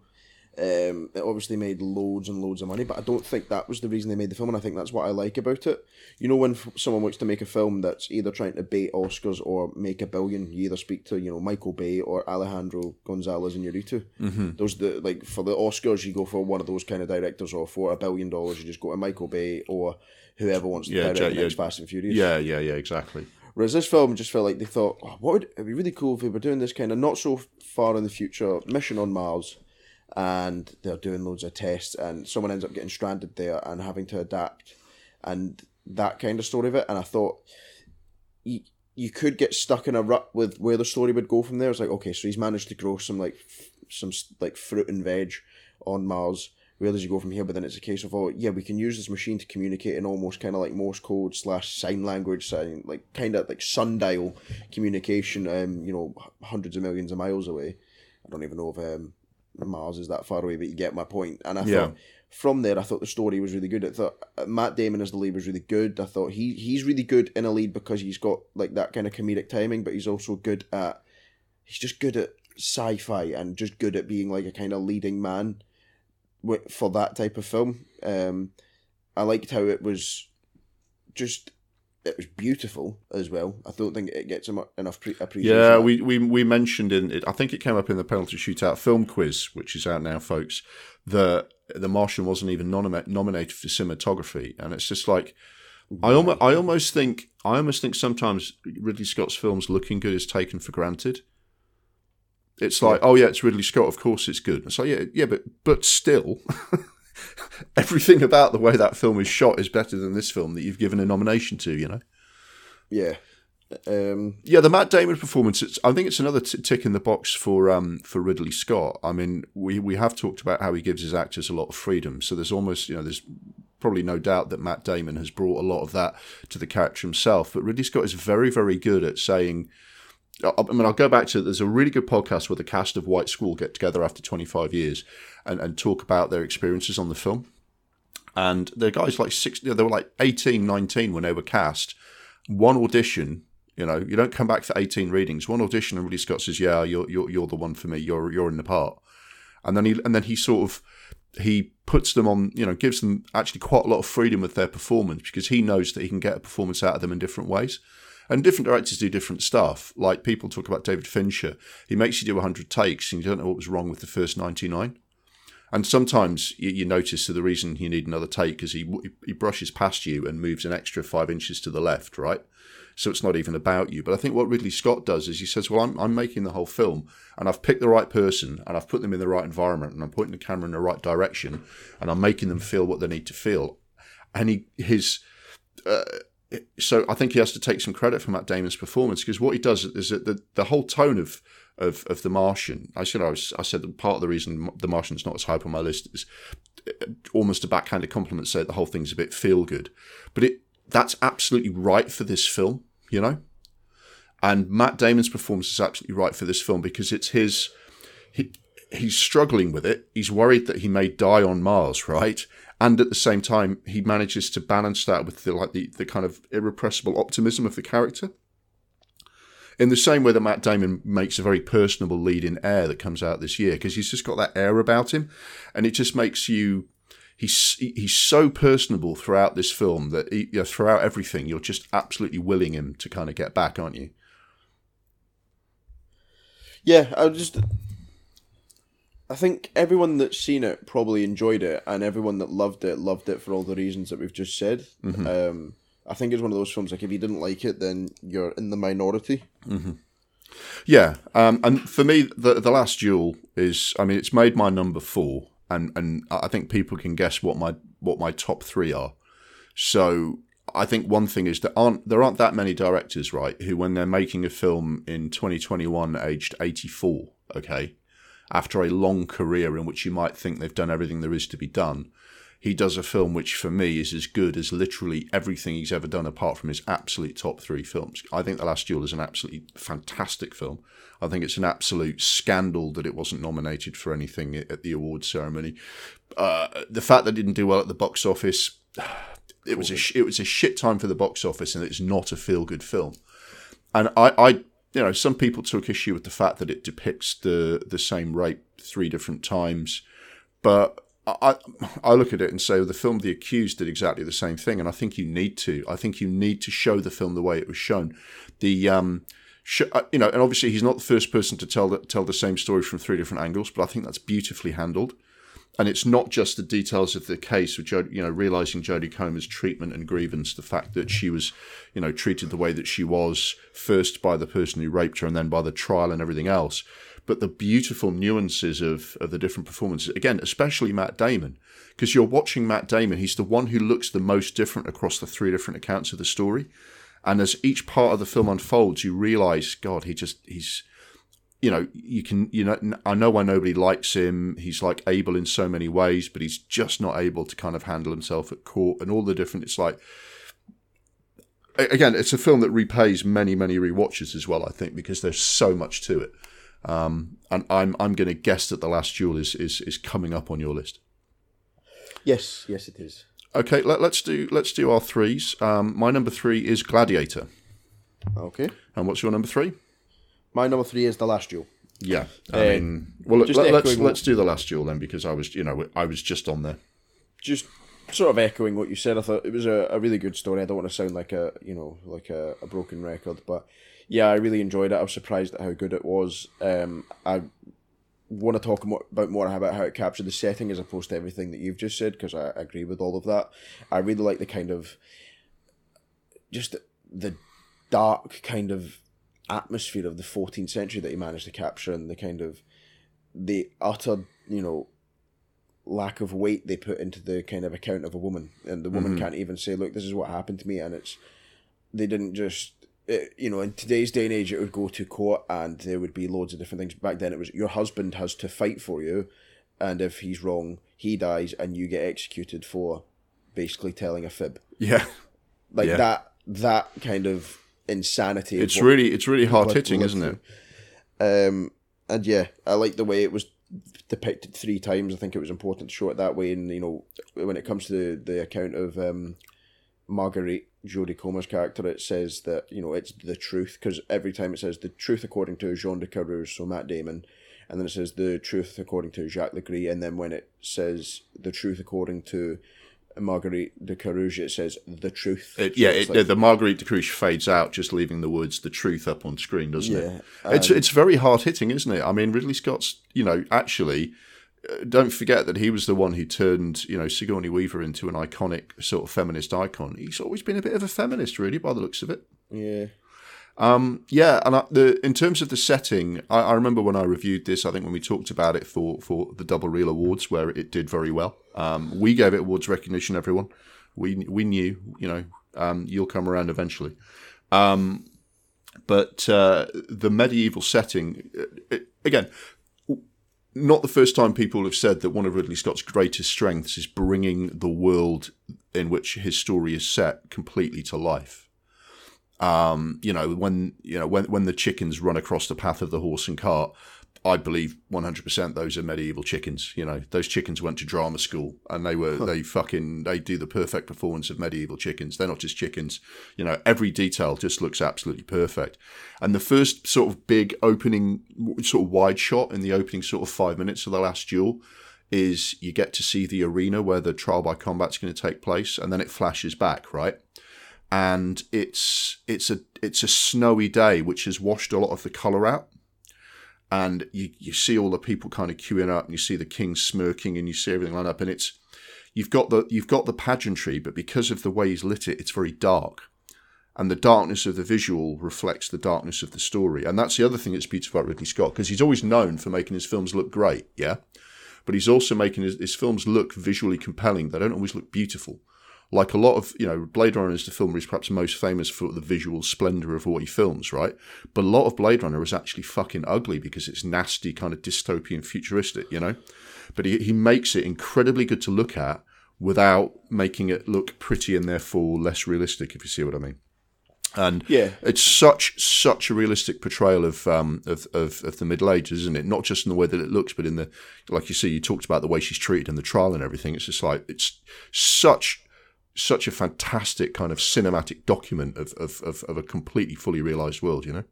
Um, it obviously made loads and loads of money, but I don't think that was the reason they made the film, and I think that's what I like about it. You know, when someone wants to make a film that's either trying to bait Oscars or make a billion, you either speak to you know Michael Bay or Alejandro Gonzalez Iñárritu. Mm-hmm. Those the like for the Oscars, you go for one of those kind of directors, or for a billion dollars, you just go to Michael Bay or whoever wants to yeah, direct yeah, next Fast and Furious. Yeah, yeah, yeah, exactly. Whereas this film just felt like they thought, oh, what would it be really cool if we were doing this kind of not so far in the future mission on Mars and they're doing loads of tests and someone ends up getting stranded there and having to adapt. And that kind of story of it and i thought you, you could get stuck in a rut with where the story would go from there. It's like okay so he's managed to grow some like f- some like fruit and veg on mars. Where does he go from here? But then it's a case of oh yeah we can use this machine to communicate in almost kind of like morse code slash sign language sign like kind of like sundial communication um you know hundreds of millions of miles away. I don't even know if um Mars is that far away, but you get my point. And I yeah. thought from there, I thought the story was really good. I thought uh, Matt Damon as the lead was really good. I thought he he's really good in a lead because he's got like that kind of comedic timing, but he's also good at he's just good at sci-fi and just good at being like a kind of leading man for that type of film. Um, I liked how it was just it was beautiful as well. I don't think it gets enough pre- appreciation. Yeah, we, we we mentioned in it. I think it came up in the penalty shootout film quiz, which is out now, folks. The The Martian wasn't even nom- nominated for cinematography, and it's just like I almost I almost think I almost think sometimes Ridley Scott's films looking good is taken for granted. It's like, yeah. oh yeah, it's Ridley Scott. Of course, it's good. So yeah, yeah, but but still. everything about the way that film is shot is better than this film that you've given a nomination to. You know. Yeah. Um, yeah, the Matt Damon performance. I think it's another t- tick in the box for um, for Ridley Scott. I mean, we we have talked about how he gives his actors a lot of freedom. So there's almost you know there's probably no doubt that Matt Damon has brought a lot of that to the character himself. But Ridley Scott is very very good at saying I mean, I'll go back to there's a really good podcast where the cast of White Squall get together after 25 years and, and talk about their experiences on the film. And the guys like six, they were like 18, 19 when they were cast. One audition, you know, you don't come back for 18 readings. One audition, and Ridley Scott says, "Yeah, you're you're you're the one for me. You're you're in the part." And then he and then he sort of he puts them on, you know, gives them actually quite a lot of freedom with their performance because he knows that he can get a performance out of them in different ways. And different directors do different stuff. Like people talk about David Fincher. He makes you do 100 takes and you don't know what was wrong with the first 99. And sometimes you, you notice that the reason you need another take is he, he brushes past you and moves an extra five inches to the left, right? So it's not even about you. But I think what Ridley Scott does is he says, Well, I'm, I'm making the whole film and I've picked the right person and I've put them in the right environment and I'm pointing the camera in the right direction and I'm making them feel what they need to feel. And he, his, uh, so I think he has to take some credit for Matt Damon's performance because what he does is that the, the whole tone of, of of The Martian. I said I, was, I said part of the reason The Martian's not as high up on my list is uh, almost a backhanded compliment. Say the whole thing's a bit feel good, but it that's absolutely right for this film, you know. And Matt Damon's performance is absolutely right for this film because it's his. He, he's struggling with it. He's worried that he may die on Mars, right? and at the same time he manages to balance that with the like the, the kind of irrepressible optimism of the character in the same way that Matt Damon makes a very personable lead in Air that comes out this year because he's just got that air about him and it just makes you he's he's so personable throughout this film that he, you know, throughout everything you're just absolutely willing him to kind of get back aren't you yeah I just I think everyone that's seen it probably enjoyed it, and everyone that loved it loved it for all the reasons that we've just said. Mm-hmm. Um, I think it's one of those films like if you didn't like it, then you're in the minority. Mm-hmm. Yeah, um, and for me, the the Last Duel is. I mean, it's made my number four, and and I think people can guess what my what my top three are. So I think one thing is that aren't there aren't that many directors, right, who when they're making a film in 2021, aged 84, okay, after a long career in which you might think they've done everything there is to be done, he does a film which for me is as good as literally everything he's ever done apart from his absolute top three films. I think The Last Duel is an absolutely fantastic film. I think it's an absolute scandal that it wasn't nominated for anything at the awards ceremony. Uh, the fact that it didn't do well at the box office, it was a it was a shit time for the box office, and it's not a feel good film. And I, I, you know, some people took issue with the fact that it depicts the the same rape three different times, but I, I look at it and say well, the film The Accused did exactly the same thing, and I think you need to. I think you need to show the film the way it was shown. The um, sh- uh, you know, and obviously he's not the first person to tell the, tell the same story from three different angles, but I think that's beautifully handled. And it's not just the details of the case, which you know, realizing Jodie Comer's treatment and grievance, the fact that she was, you know, treated the way that she was first by the person who raped her, and then by the trial and everything else but the beautiful nuances of, of the different performances. Again, especially Matt Damon, because you're watching Matt Damon, he's the one who looks the most different across the three different accounts of the story. And as each part of the film unfolds, you realize, God, he just, he's, you know, you can, you know, I know why nobody likes him. He's like able in so many ways, but he's just not able to kind of handle himself at court and all the different, it's like, again, it's a film that repays many, many re-watches as well, I think, because there's so much to it. Um, and I'm I'm going to guess that the Last Duel is, is is coming up on your list. Yes, yes, it is. Okay, let, us do let's do our threes. Um, my number three is Gladiator. Okay. And what's your number three? My number three is the Last Duel. Yeah, I uh, mean, well, let, us let's, let's do the Last Duel then because I was you know I was just on there. Just sort of echoing what you said. I thought it was a, a really good story. I don't want to sound like a you know like a, a broken record, but yeah, I really enjoyed it. I was surprised at how good it was. Um, I want to talk more, about more about how it captured the setting as opposed to everything that you've just said because I agree with all of that. I really like the kind of just the dark kind of atmosphere of the 14th century that he managed to capture and the kind of the utter you know lack of weight they put into the kind of account of a woman and the woman mm-hmm. can't even say look this is what happened to me and it's they didn't just it, you know, in today's day and age, it would go to court and there would be loads of different things. Back then, it was your husband has to fight for you, and if he's wrong, he dies and you get executed for basically telling a fib. Yeah, like yeah. that. That kind of insanity. It's really, it's really hard hitting, isn't it? Um, and yeah, I like the way it was depicted three times. I think it was important to show it that way. And you know, when it comes to the, the account of um, Marguerite Jodie Comer's character, it says that you know it's the truth because every time it says the truth according to Jean de Carouge, so Matt Damon, and then it says the truth according to Jacques Legris, and then when it says the truth according to Marguerite de Carouge, it says the truth. It, yeah, it, like, the Marguerite de Carouge fades out, just leaving the words "the truth" up on screen, doesn't yeah, it? It's um, it's very hard hitting, isn't it? I mean, Ridley Scott's, you know, actually don't forget that he was the one who turned, you know, Sigourney Weaver into an iconic sort of feminist icon. He's always been a bit of a feminist, really, by the looks of it. Yeah. Um, yeah, and I, the in terms of the setting, I, I, remember when I reviewed this. I think when we talked about it for for the Double Reel Awards, where it did very well. Um, we gave it awards recognition. Everyone, we we knew, you know, um, you'll come around eventually. Um, but uh, the medieval setting, it, again, not the first time people have said that one of Ridley Scott's greatest strengths is bringing the world in which his story is set completely to life. Um, you know, when you know when when the chickens run across the path of the horse and cart, I believe 100% those are medieval chickens. You know, those chickens went to drama school and they were, huh. they fucking, they do the perfect performance of medieval chickens. They're not just chickens. You know, every detail just looks absolutely perfect. And the first sort of big opening, sort of wide shot in the opening sort of five minutes of the last duel is you get to see the arena where the trial by combat's going to take place and then it flashes back, right? And it's, it's a, it's a snowy day which has washed a lot of the color out and you you see all the people kind of queuing up, and you see the king smirking, and you see everything lined up, and it's you've got the you've got the pageantry, but because of the way he's lit it, it's very dark. And the darkness of the visual reflects the darkness of the story. And that's the other thing that's beautiful about Ridley Scott, because he's always known for making his films look great, yeah? But he's also making his, his films look visually compelling. They don't always look beautiful like a lot of you know blade runner is the film where he's perhaps most famous for the visual splendor of what he films right but a lot of blade runner is actually fucking ugly because it's nasty kind of dystopian futuristic you know but he, he makes it incredibly good to look at without making it look pretty and therefore less realistic if you see what i mean and yeah, it's such such a realistic portrayal of, um, of, of of the Middle Ages, isn't it? Not just in the way that it looks, but in the like you see, you talked about the way she's treated in the trial and everything. It's just like it's such such a fantastic kind of cinematic document of, of, of, of, a completely fully realized world, you know?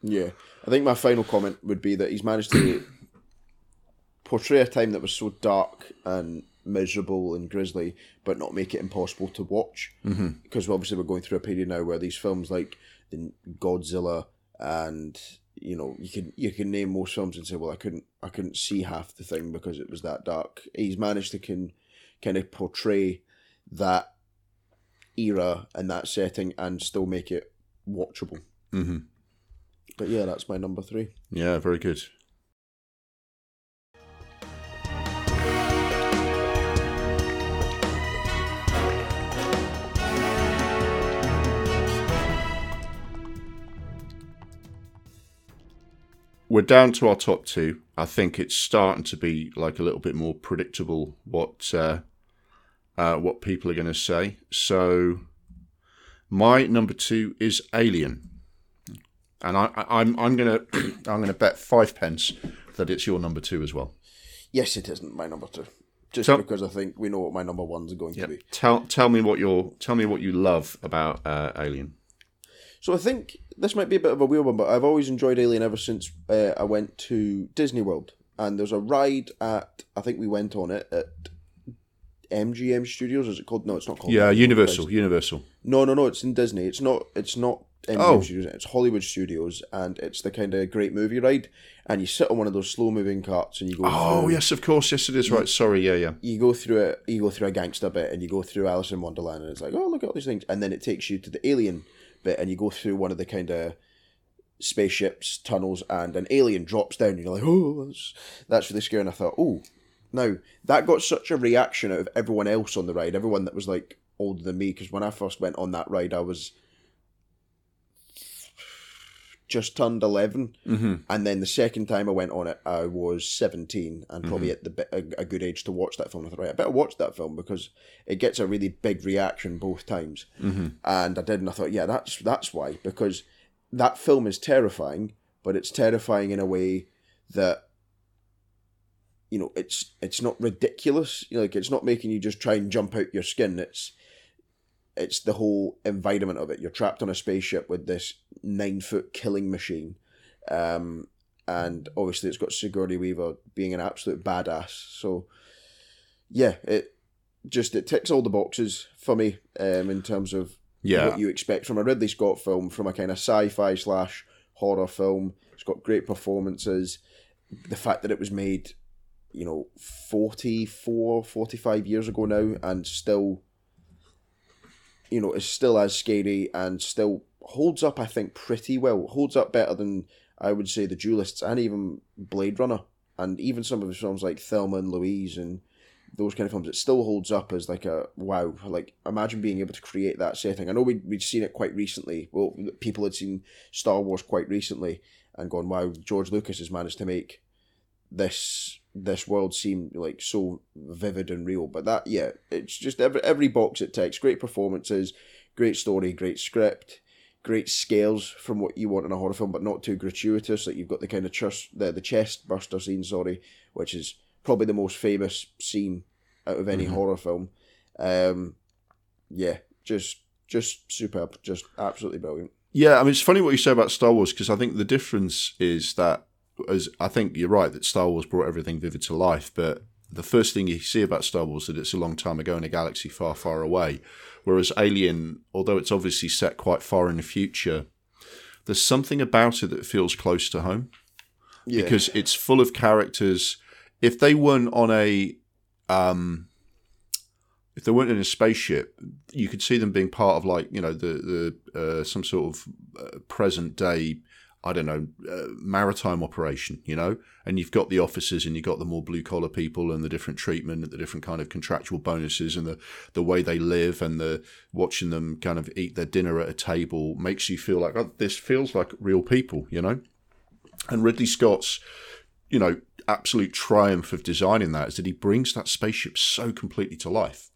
Yeah. I think my final comment would be that he's managed to portray a time that was so dark and miserable and grisly, but not make it impossible to watch. Mm-hmm. Because obviously we're going through a period now where these films like the Godzilla and you know you can you can name most films and say well I couldn't I couldn't see half the thing because it was that dark. He's managed to can kind of portray that era and that setting and still make it watchable. Mm-hmm. But yeah, that's my number three. Yeah, very good. We're down to our top two. I think it's starting to be like a little bit more predictable what uh, uh, what people are going to say. So, my number two is Alien, and I, am I'm, I'm gonna I'm gonna bet five pence that it's your number two as well. Yes, it isn't my number two, just tell, because I think we know what my number ones are going yeah, to be. Tell tell me what your tell me what you love about uh, Alien. So I think this might be a bit of a weird one, but I've always enjoyed Alien ever since uh, I went to Disney World, and there's a ride at I think we went on it at MGM Studios. Is it called? No, it's not called. Yeah, Universal. Universal. No, no, no. It's in Disney. It's not. It's not MGM oh. Studios. It's Hollywood Studios, and it's the kind of great movie ride. And you sit on one of those slow moving carts, and you go. Oh through, yes, of course, yes it is. Right, sorry, yeah, yeah. You go through it. You go through a gangster bit, and you go through Alice in Wonderland, and it's like, oh look at all these things, and then it takes you to the Alien bit, and you go through one of the kind of spaceships, tunnels, and an alien drops down. And you're like, oh, that's, that's really scary. And I thought, oh, now, that got such a reaction out of everyone else on the ride, everyone that was like older than me, because when I first went on that ride, I was just turned 11. Mm-hmm. And then the second time I went on it, I was 17 and probably mm-hmm. at the a, a, good age to watch that film. I thought, right, I better watch that film because it gets a really big reaction both times. Mm-hmm. And I did, and I thought, yeah, that's that's why because that film is terrifying, but it's terrifying in a way that you know it's it's not ridiculous you know, like it's not making you just try and jump out your skin. It's it's the whole environment of it. You're trapped on a spaceship with this nine foot killing machine um, and obviously it's got sigourney weaver being an absolute badass. So yeah it just it ticks all the boxes for me um, in terms of yeah. what you expect from a ridley scott film from a kind of sci-fi slash horror film. It's got great performances. The fact that it was made you know 44 45 years ago now and still you know is still as scary and still holds up i think pretty well. Holds up better than i would say the duelists and even blade runner and even some of his films like thelma and louise and those kind of films. It still holds up as like a wow. Like imagine being able to create that setting i know we'd, we'd seen it quite recently. Well people had seen star wars quite recently and gone wow george lucas has managed to make this this world seemed like so vivid and real. But that, yeah, it's just every every box it takes. Great performances, great story, great script, great scales from what you want in a horror film, but not too gratuitous. Like you've got the kind of chest, the the chest burster scene, sorry, which is probably the most famous scene out of any mm-hmm. horror film. Um, yeah, just just superb, just absolutely brilliant. Yeah, I mean it's funny what you say about Star Wars because I think the difference is that as I think you're right that Star Wars brought everything vivid to life, but the first thing you see about Star Wars is that it's a long time ago in a galaxy far, far away. Whereas Alien, although it's obviously set quite far in the future, there's something about it that feels close to home. yeah. because it's full of characters. If they weren't on a, um, if they weren't in a spaceship, you could see them being part of like you know the the uh, some sort of uh, present day I don't know, uh, maritime operation, you know, and you've got the officers and you've got the more blue collar people and the different treatment, and the different kind of contractual bonuses and the, the way they live and the watching them kind of eat their dinner at a table makes you feel like, oh, this feels like real people, you know? And Ridley Scott's, you know, absolute triumph of designing that is that he brings that spaceship so completely to life.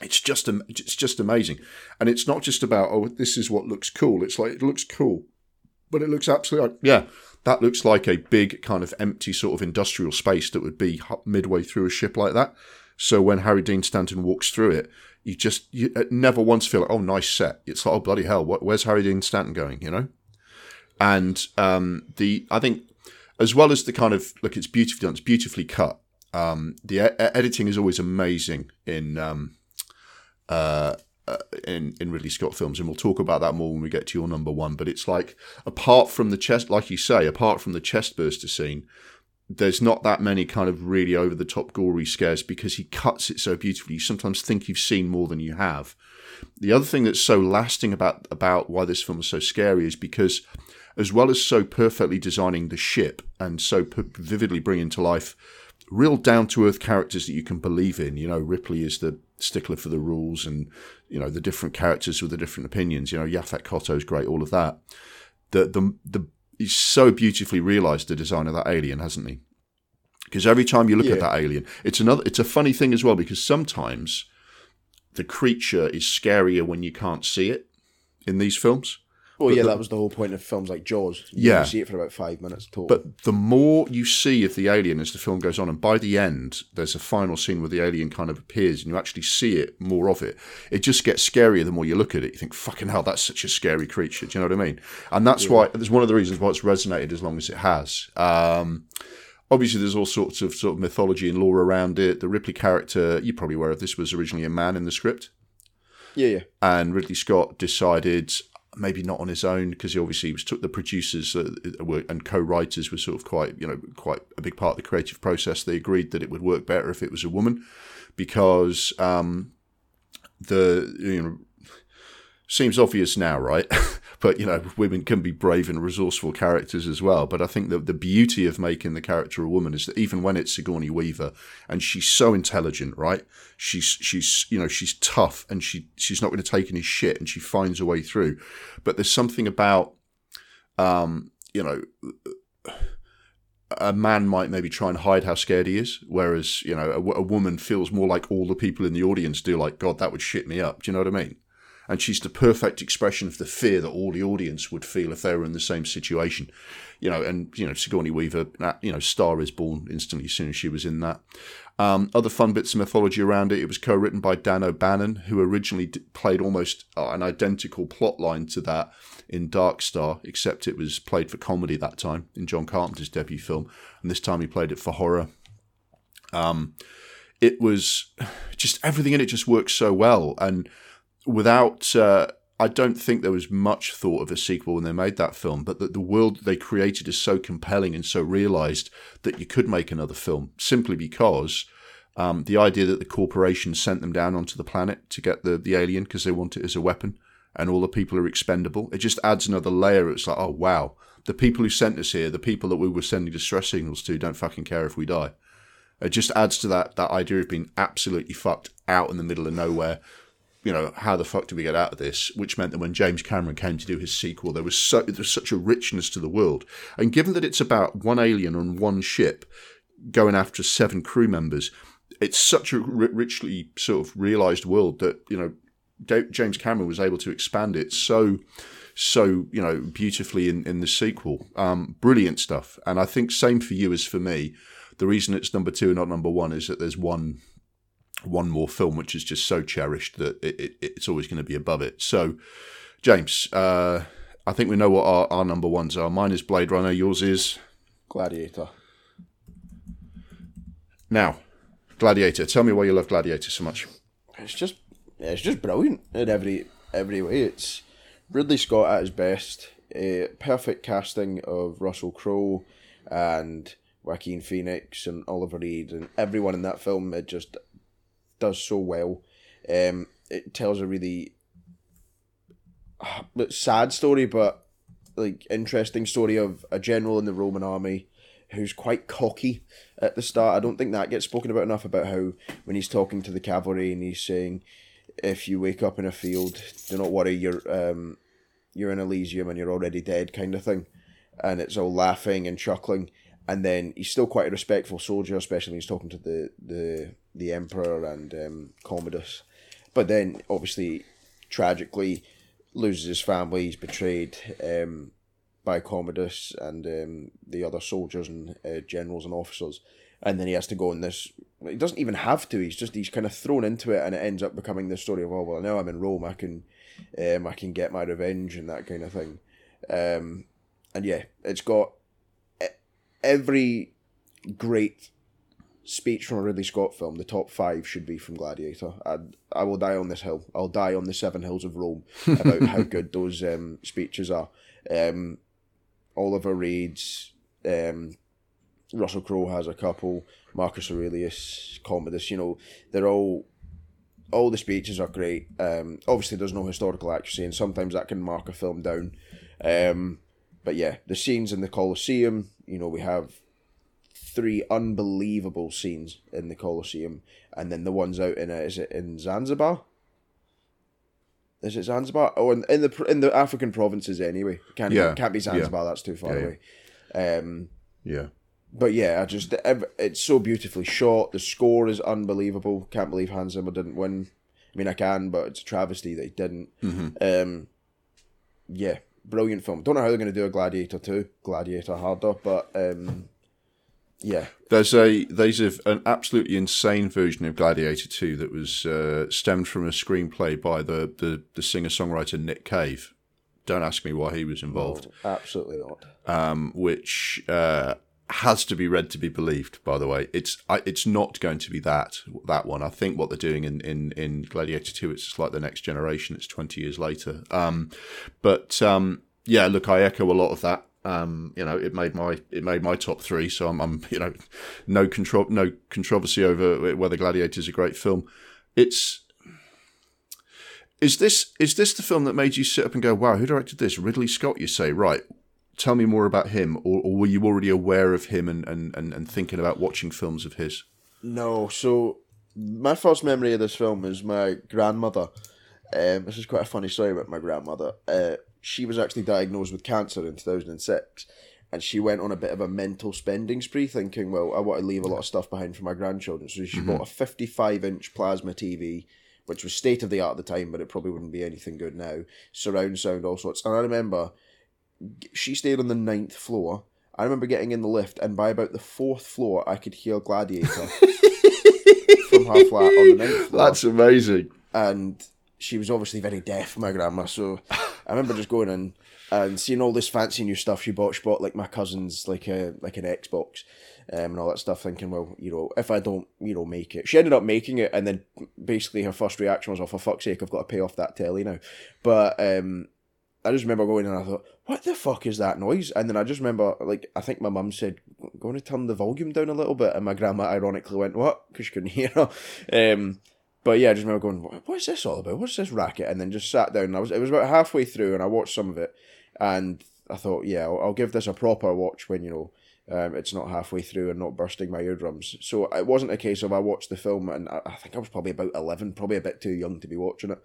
It's just, it's just amazing. And it's not just about, oh, this is what looks cool. It's like, it looks cool but it looks absolutely like, yeah, that looks like a big kind of empty sort of industrial space that would be midway through a ship like that. So when Harry Dean Stanton walks through it, you just you never once feel like, oh, nice set. It's like, oh, bloody hell, where's Harry Dean Stanton going? You know, and um, the I think as well as the kind of look, it's beautifully done, it's beautifully cut. Um, the e- editing is always amazing in um, uh, uh, in in Ridley Scott films, and we'll talk about that more when we get to your number one. But it's like apart from the chest, like you say, apart from the chest burster scene, there's not that many kind of really over the top gory scares because he cuts it so beautifully. You sometimes think you've seen more than you have. The other thing that's so lasting about about why this film is so scary is because, as well as so perfectly designing the ship and so vividly bringing to life real down to earth characters that you can believe in. You know, Ripley is the stickler for the rules, and you know the different characters with the different opinions. You know, Yaphet Kotto is great. All of that. The the the he's so beautifully realised the design of that alien, hasn't he? Because every time you look yeah. at that alien, it's another. It's a funny thing as well because sometimes the creature is scarier when you can't see it in these films. Well, but yeah, the, that was the whole point of films like Jaws. You yeah, see it for about five minutes total. But the more you see of the alien as the film goes on, and by the end, there's a final scene where the alien kind of appears, and you actually see it more of it. It just gets scarier the more you look at it. You think, "Fucking hell, that's such a scary creature." Do you know what I mean? And that's yeah. why there's one of the reasons why it's resonated as long as it has. Um, obviously there's all sorts of sort of mythology and lore around it. The Ripley character, you're probably aware of this, was originally a man in the script. Yeah, yeah. And Ridley Scott decided, maybe not on his own because he obviously was took the producers uh, and co-writers were sort of quite you know quite a big part of the creative process. They agreed that it would work better if it was a woman because um, the you know seems obvious now, right? but you know, women can be brave and resourceful characters as well. But I think that the beauty of making the character a woman is that even when it's Sigourney Weaver and she's so intelligent, right? She's she's you know she's tough and she she's not going to take any shit and she finds a way through. But there's something about um, you know a man might maybe try and hide how scared he is, whereas you know a, a, woman feels more like all the people in the audience do. Like God, that would shit me up. Do you know what I mean? And she's the perfect expression of the fear that all the audience would feel if they were in the same situation. You know, and you know Sigourney Weaver, you know, Star is Born instantly as soon as she was in that. Um, other fun bits of mythology around it. It was co-written by Dan O'Bannon, who originally played almost uh, an identical plot line to that in Dark Star, except it was played for comedy that time in John Carpenter's debut film, and this time he played it for horror. Um, it was just everything in it just works so well, and without. Uh, I don't think there was much thought of a sequel when they made that film, but that the world they created is so compelling and so realized that you could make another film simply because um, the idea that the corporation sent them down onto the planet to get the, the alien because they want it as a weapon and all the people are expendable, it just adds another layer. It's like, oh, wow, the people who sent us here, the people that we were sending distress signals to, don't fucking care if we die. It just adds to that, that idea of being absolutely fucked out in the middle of nowhere you know, how the fuck do we get out of this? Which meant that when James Cameron came to do his sequel, there was so there was such a richness to the world. And given that it's about one alien on one ship going after seven crew members, it's such a richly sort of realized world that you know James Cameron was able to expand it so so you know beautifully in in the sequel. Um, brilliant stuff, and I think same for you as for me. The reason it's number two and not number one is that there's one one more film which is just so cherished that it, it, it's always going to be above it. So, James, uh, I think we know what our, our number ones are. Mine is Blade Runner. Yours is Gladiator. Now, Gladiator. Tell me why you love Gladiator so much. It's just it's just brilliant in every every way. It's Ridley Scott at his best. Uh, perfect casting of Russell Crowe and Joaquin Phoenix and Oliver Reed and everyone in that film. It just does so well. Um, it tells a really sad story, but like interesting story of a general in the Roman army who's quite cocky at the start. I don't think that gets spoken about enough about how when he's talking to the cavalry and he's saying, "If you wake up in a field, do not worry, you're um, you're in Elysium and you're already dead," kind of thing, and it's all laughing and chuckling. And then he's still quite a respectful soldier, especially when he's talking to the the the emperor and um, Commodus. But then, obviously, tragically, loses his family. He's betrayed. Um, by Commodus and um, the other soldiers and uh, generals and officers. And then he has to go on this. He doesn't even have to. He's just he's kind of thrown into it, and it ends up becoming the story of oh well now I'm in Rome. I can, um, I can get my revenge and that kind of thing. Um, and yeah, it's got every great speech from a Ridley Scott film. The top five should be from Gladiator. I I will die on this hill. I'll die on the seven hills of Rome about how good those um, speeches are. Um, Oliver Reed's, um, Russell Crowe has a couple, Marcus Aurelius, Commodus, you know, they're all all the speeches are great. Um, obviously, there's no historical accuracy, and sometimes that can mark a film down. Um, but yeah, the scenes in the Colosseum, you know, we have three unbelievable scenes in the Colosseum, and then the ones out in a, is it in Zanzibar? Is it Zanzibar? Oh, in, in the in the African provinces anyway. Can't yeah. can't be Zanzibar. Yeah. That's too far yeah, away. Um, yeah. But yeah, I just it's so beautifully shot. The score is unbelievable. Can't believe Hans Zimmer didn't win. I mean, I can, but it's a travesty that he didn't. Mm-hmm. Um, yeah, brilliant film. Don't know how they're going to do a Gladiator two, Gladiator harder, but um, yeah. There's a there's a, an absolutely insane version of Gladiator 2 that was uh, stemmed from a screenplay by the, the, the singer songwriter Nick Cave. Don't ask me why he was involved. No, absolutely not. Um, which uh, has to be read to be believed. By the way, it's I, it's not going to be that that one. I think what they're doing in, in, in Gladiator 2, it's just like the next generation. It's 20 years later. Um, but um, yeah, look, I echo a lot of that. Um, you know, it made my it made my top three, so I'm, I'm you know, no contro- no controversy over whether Gladiator is a great film. It's is this is this the film that made you sit up and go, "Wow, who directed this?" Ridley Scott. You say, right? Tell me more about him, or, or were you already aware of him and, and, and, and thinking about watching films of his? No. So my first memory of this film is my grandmother. Um, this is quite a funny story about my grandmother. Uh, she was actually diagnosed with cancer in 2006 and she went on a bit of a mental spending spree thinking well i want to leave a lot of stuff behind for my grandchildren. So she mm-hmm. bought a 55 inch plasma tv which was state of the art at the time but it probably wouldn't be anything good now. Surround sound all sorts. And i remember she stayed on the ninth floor. I remember getting in the lift and by about the fourth floor i could hear gladiator from her flat on the ninth floor. That's amazing. And she was obviously very deaf, my grandma. So I remember just going in and seeing all this fancy new stuff she bought. She bought like my cousin's like a like an Xbox um, and all that stuff. Thinking, well, you know, if I don't, you know, make it, she ended up making it, and then basically her first reaction was, "Oh, for fuck's sake, I've got to pay off that telly now." But um, I just remember going and I thought, "What the fuck is that noise?" And then I just remember, like, I think my mum said, "Going to turn the volume down a little bit," and my grandma ironically went, "What?" Because she couldn't hear her. Um, but yeah, I just remember going, "What's this all about? What's this racket?" And then just sat down. I was it was about halfway through, and I watched some of it, and I thought, yeah, I'll, I'll give this a proper watch when you know um, it's not halfway through and not bursting my eardrums. So it wasn't a case of I watched the film and I, I think I was probably about eleven, probably a bit too young to be watching it,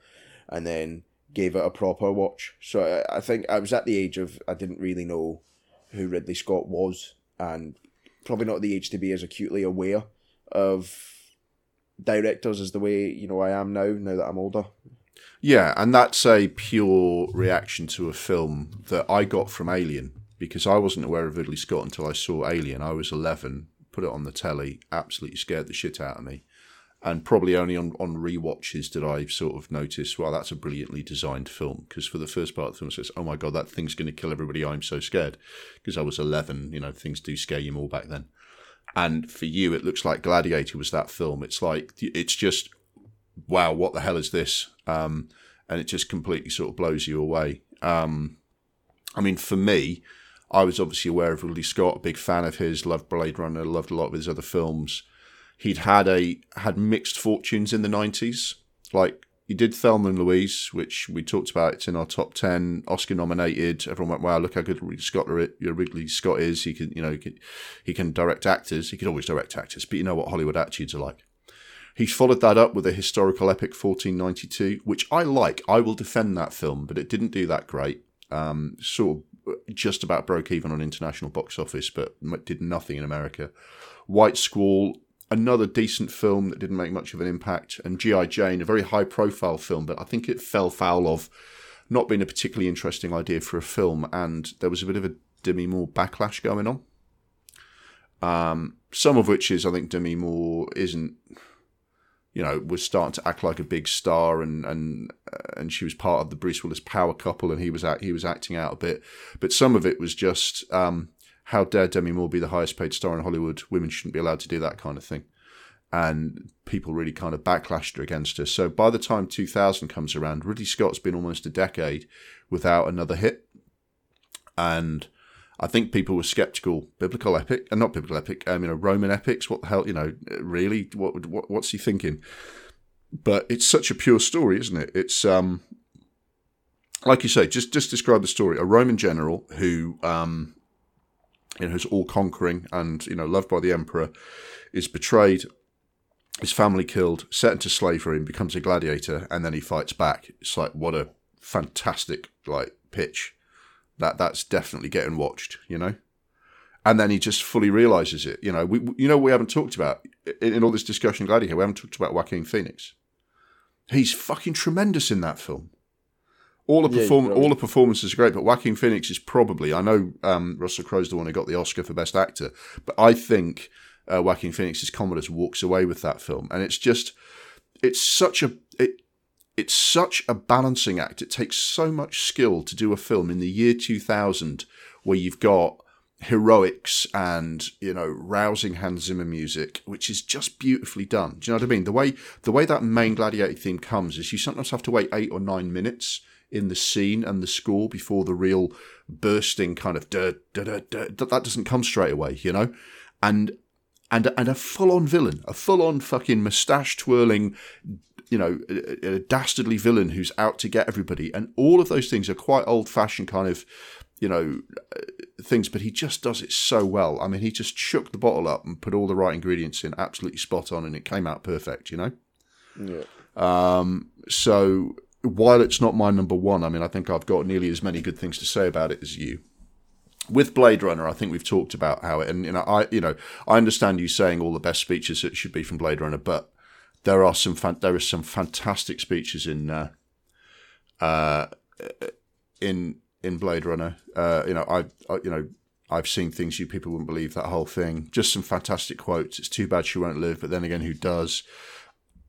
and then gave it a proper watch. So I, I think I was at the age of I didn't really know who Ridley Scott was, and probably not the age to be as acutely aware of directors is the way you know I am now. Now that I'm older. Yeah, and that's a pure reaction to a film that I got from Alien because I wasn't aware of Ridley Scott until I saw Alien. I was 11, put it on the telly, absolutely scared the shit out of me. And probably only on, on re-watches did I sort of notice, well, that's a brilliantly designed film. Because for the first part of the film, it says, oh my God, that thing's going to kill everybody. I'm so scared. Because I was 11, you know, things do scare you more back then. And for you, it looks like Gladiator was that film. It's like it's just wow, what the hell is this? Um, and it just completely sort of blows you away. Um, I mean, for me, I was obviously aware of Ridley Scott, a big fan of his, loved Blade Runner, loved a lot of his other films. He'd had a had mixed fortunes in the nineties. Like he did Thelma and Louise, which we talked about. It's in our top ten, Oscar nominated. Everyone went, "Wow, look how good Scott, Ridley Scott is. He can, you know, he can, he can direct actors. He could always direct actors, but you know what Hollywood attitudes are like." He followed that up with a historical epic, 1492, which I like. I will defend that film, but it didn't do that great. Um, sort of just about broke even on international box office, but did nothing in America. White Squall, another decent film that didn't make much of an impact, and G.I. Jane, a very high profile film, but I think it fell foul of not being a particularly interesting idea for a film, and there was a bit of a Demi Moore backlash going on. Um, some of which is, I think, Demi Moore isn't you know, was starting to act like a big star, and and uh, and she was part of the Bruce Willis power couple, and he was he was acting out a bit. But some of it was just, um, how dare Demi Moore be the highest paid star in Hollywood? Women shouldn't be allowed to do that kind of thing, and people really kind of backlashed her against her. So by the time 2000 comes around, Ridley Scott's been almost a decade without another hit, and I think people were skeptical. Biblical epic, and uh, not biblical epic. Um, you know, Roman epics. What the hell? You know, really? What, what what's he thinking? But it's such a pure story, isn't it? It's um, like you say. Just just describe the story. A Roman general who um, you know, who's all conquering and you know loved by the emperor, is betrayed. His family killed, set into slavery, and becomes a gladiator, and then he fights back. It's like what a fantastic like pitch that that's definitely getting watched, you know. And then he just fully realizes it. You know, we you know we haven't talked about in, in all this discussion, Gladiator. We haven't talked about Joaquin Phoenix. He's fucking tremendous in that film. All the perform yeah, all the performances are great, but Joaquin Phoenix is probably I know um, Russell Crowe's the one who got the Oscar for Best Actor, but I think uh, Joaquin Phoenix's Commodus walks away with that film, and it's just it's such a it, it's such a balancing act. It takes so much skill to do a film in the year 2000 where you've got heroics and you know rousing Hans Zimmer music, which is just beautifully done. Do you know what I mean? The way the way that main gladiator theme comes is you sometimes have to wait eight or nine minutes in the scene and the score before the real bursting kind of da, da, da, da, that doesn't come straight away, you know, and and and a full on villain, a full on fucking mustache twirling you know, a, a, dastardly villain who's out to get everybody. And all of those things are quite old fashioned kind of, you know, uh, things, but he just does it so well. I mean, he just shook the bottle up and put all the right ingredients in, absolutely spot on, and it came out perfect, you know? Yeah. Um, so while it's not my number one, I mean, I think I've got nearly as many good things to say about it as you. With Blade Runner, I think we've talked about how it, and you know, I, you know, I understand you saying all the best speeches that should be from Blade Runner, but there are some fan- there are some fantastic speeches in uh, uh, in in Blade Runner. Uh, you know, I, I, you know I've seen things you people wouldn't believe. That whole thing, just some fantastic quotes. It's too bad she won't live, but then again, who does?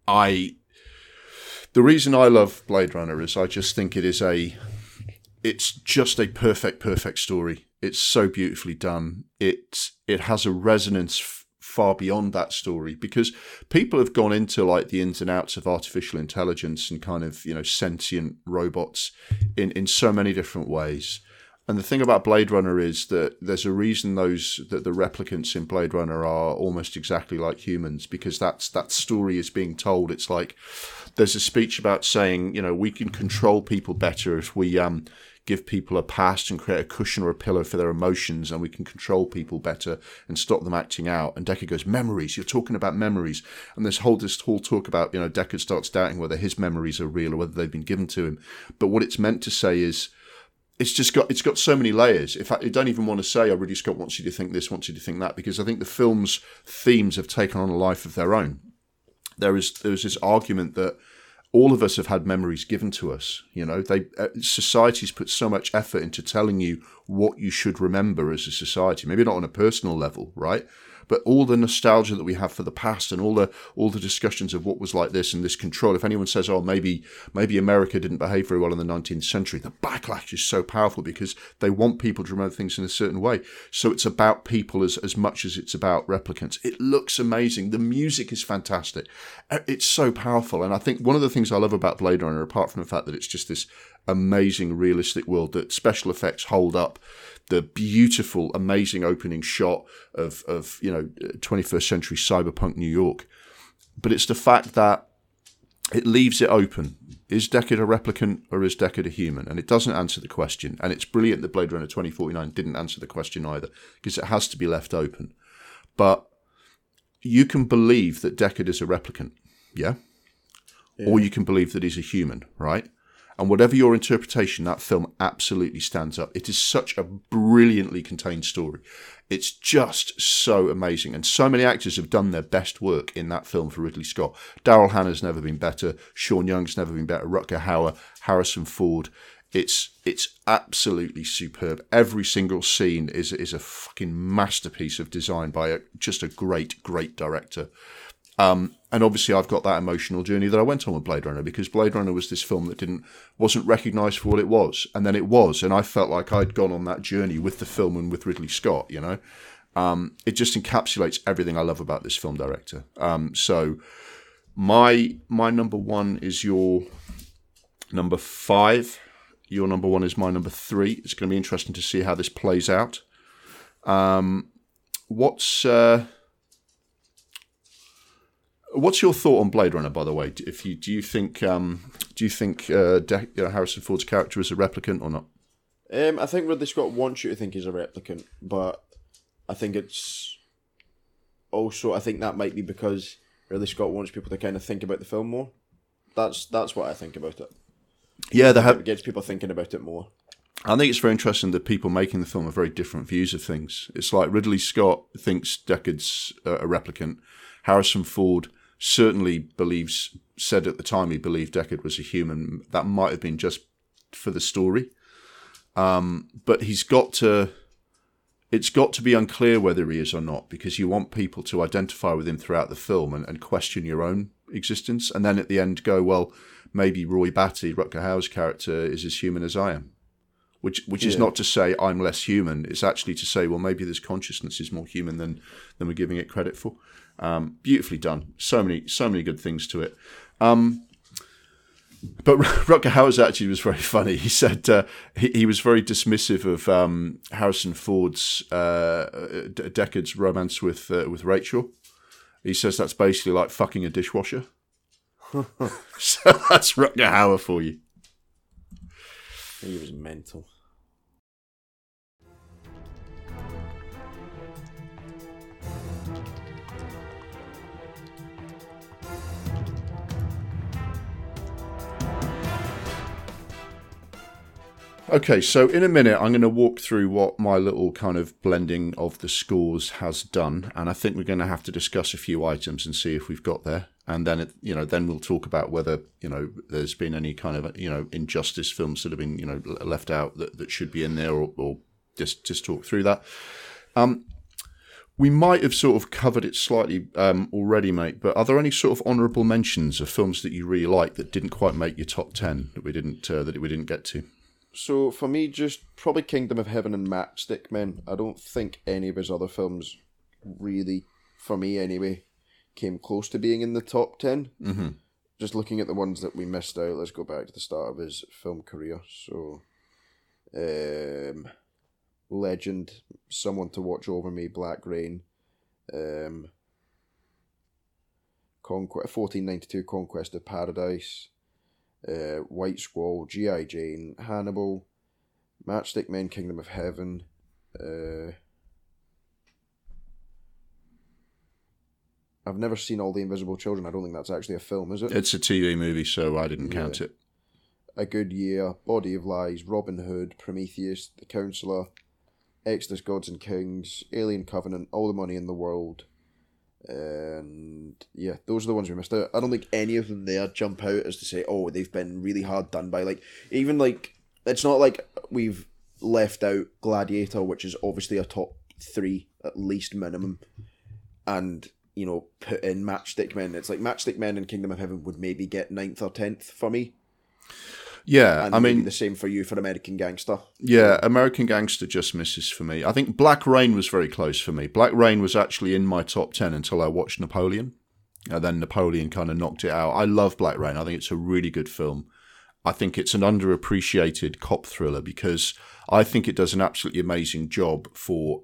I. The reason I love Blade Runner is I just think it is a, it's just a perfect, perfect story. It's so beautifully done. It it has a resonance far beyond that story because people have gone into like the ins and outs of artificial intelligence and kind of you know sentient robots in in so many different ways and the thing about Blade Runner is that there's a reason those that the replicants in Blade Runner are almost exactly like humans because that's that story is being told. It's like there's a speech about saying, you know, we can control people better if we um give people a past and create a cushion or a pillow for their emotions, and we can control people better and stop them acting out. And Deckard goes, memories. You're talking about memories, and this whole this whole talk about you know Deckard starts doubting whether his memories are real or whether they've been given to him. But what it's meant to say is. It's just got it's got so many layers. In fact, I don't even want to say, "Oh, Ridley Scott wants you to think this, wants you to think that," because I think the film's themes have taken on a life of their own. There is there is this argument that all of us have had memories given to us. You know, they uh, societies put so much effort into telling you what you should remember as a society. Maybe not on a personal level, right? But all the nostalgia that we have for the past and all the all the discussions of what was like this and this control. If anyone says, "Oh, maybe maybe America didn't behave very well in the 19th century," the backlash is so powerful because they want people to remember things in a certain way. So it's about people as as much as it's about replicants. It looks amazing. The music is fantastic. Uh, it's so powerful, and I think one of the things I love about Blade Runner, apart from the fact that it's just this amazing realistic world that special effects hold up. The beautiful, amazing opening shot of of you know 21st century cyberpunk New York, but it's the fact that it leaves it open. Is Deckard a replicant or is Deckard a human? And it doesn't answer the question. And it's brilliant that Blade Runner 2049 didn't answer the question either, because it has to be left open. But you can believe that Deckard is a replicant, yeah? yeah? Or you can believe that he's a human, right? And whatever your interpretation, that film absolutely stands up. It is such a brilliantly contained story. It's just so amazing. And so many actors have done their best work in that film for Ridley Scott. Daryl Hannah's never been better. Sean Young's never been better. Rutger Hauer, Harrison Ford. It's it's absolutely superb. Every single scene is is a fucking masterpiece of design by a, just a great, great director. Um, and obviously, I've got that emotional journey that I went on with Blade Runner because Blade Runner was this film that didn't wasn't recognised for what it was, and then it was, and I felt like I'd gone on that journey with the film and with Ridley Scott. You know, um, it just encapsulates everything I love about this film director. Um, so, my my number one is your number five. Your number one is my number three. It's going to be interesting to see how this plays out. Um, what's uh, What's your thought on Blade Runner, by the way? If you do you think um, do you think uh, De- you know, Harrison Ford's character is a replicant or not? Um, I think Ridley Scott wants you to think he's a replicant, but I think it's also I think that might be because Ridley Scott wants people to kind of think about the film more. That's that's what I think about it. Yeah, they have it gets people thinking about it more. I think it's very interesting that people making the film have very different views of things. It's like Ridley Scott thinks Deckard's a replicant. Harrison Ford certainly believes said at the time he believed Deckard was a human. That might have been just for the story, um, but he's got to. It's got to be unclear whether he is or not because you want people to identify with him throughout the film and, and question your own existence, and then at the end go, well, maybe Roy Batty, Rutger Hauer's character, is as human as I am. Which, which is not to say I'm less human. It's actually to say, well, maybe this consciousness is more human than than we're giving it credit for. Um, beautifully done. So many, so many good things to it. Um, but Rutger Hauer's actually was very funny. He said uh, he, he, was very dismissive of um, Harrison Ford's uh, Deckard's romance with uh, with Rachel. He says that's basically like fucking a dishwasher. so that's Rutger Hauer for you. He was mental. Okay, so in a minute, I'm going to walk through what my little kind of blending of the scores has done, and I think we're going to have to discuss a few items and see if we've got there, and then it, you know, then we'll talk about whether you know there's been any kind of you know injustice films that have been you know left out that, that should be in there, or, or just just talk through that. Um, we might have sort of covered it slightly um, already, mate. But are there any sort of honourable mentions of films that you really like that didn't quite make your top ten that we didn't uh, that we didn't get to? So for me, just probably Kingdom of Heaven and Matchstick Men. I don't think any of his other films really, for me anyway, came close to being in the top 10 mm-hmm. Just looking at the ones that we missed out, let's go back to the start of his film career. So, um, Legend, Someone to Watch Over Me, Black Rain, um, Conquest, 1492 Conquest of Paradise, uh, White Squall, G.I. Jane, Hannibal, Matchstick Men, Kingdom of Heaven. Uh, I've never seen All the Invisible Children. I don't think that's actually a film, is it? It's a TV movie, so I didn't yeah. count it. A Good Year, Body of Lies, Robin Hood, Prometheus, The Counselor, Exodus Gods and Kings, Alien Covenant, All the Money in the World, and yeah, those are the ones we missed out. I don't think any of them there jump out as to say, oh, they've been really hard done by. Like, even like, it's not like we've left out Gladiator, which is obviously a top three, at least minimum, and, you know, put in Matchstick Men. It's like Matchstick Men and Kingdom of Heaven would maybe get ninth or tenth for me. Yeah, and I mean the same for you for American Gangster. Yeah, American Gangster just misses for me. I think Black Rain was very close for me. Black Rain was actually in my top ten until I watched Napoleon, and then Napoleon kind of knocked it out. I love Black Rain. I think it's a really good film. I think it's an underappreciated cop thriller because I think it does an absolutely amazing job for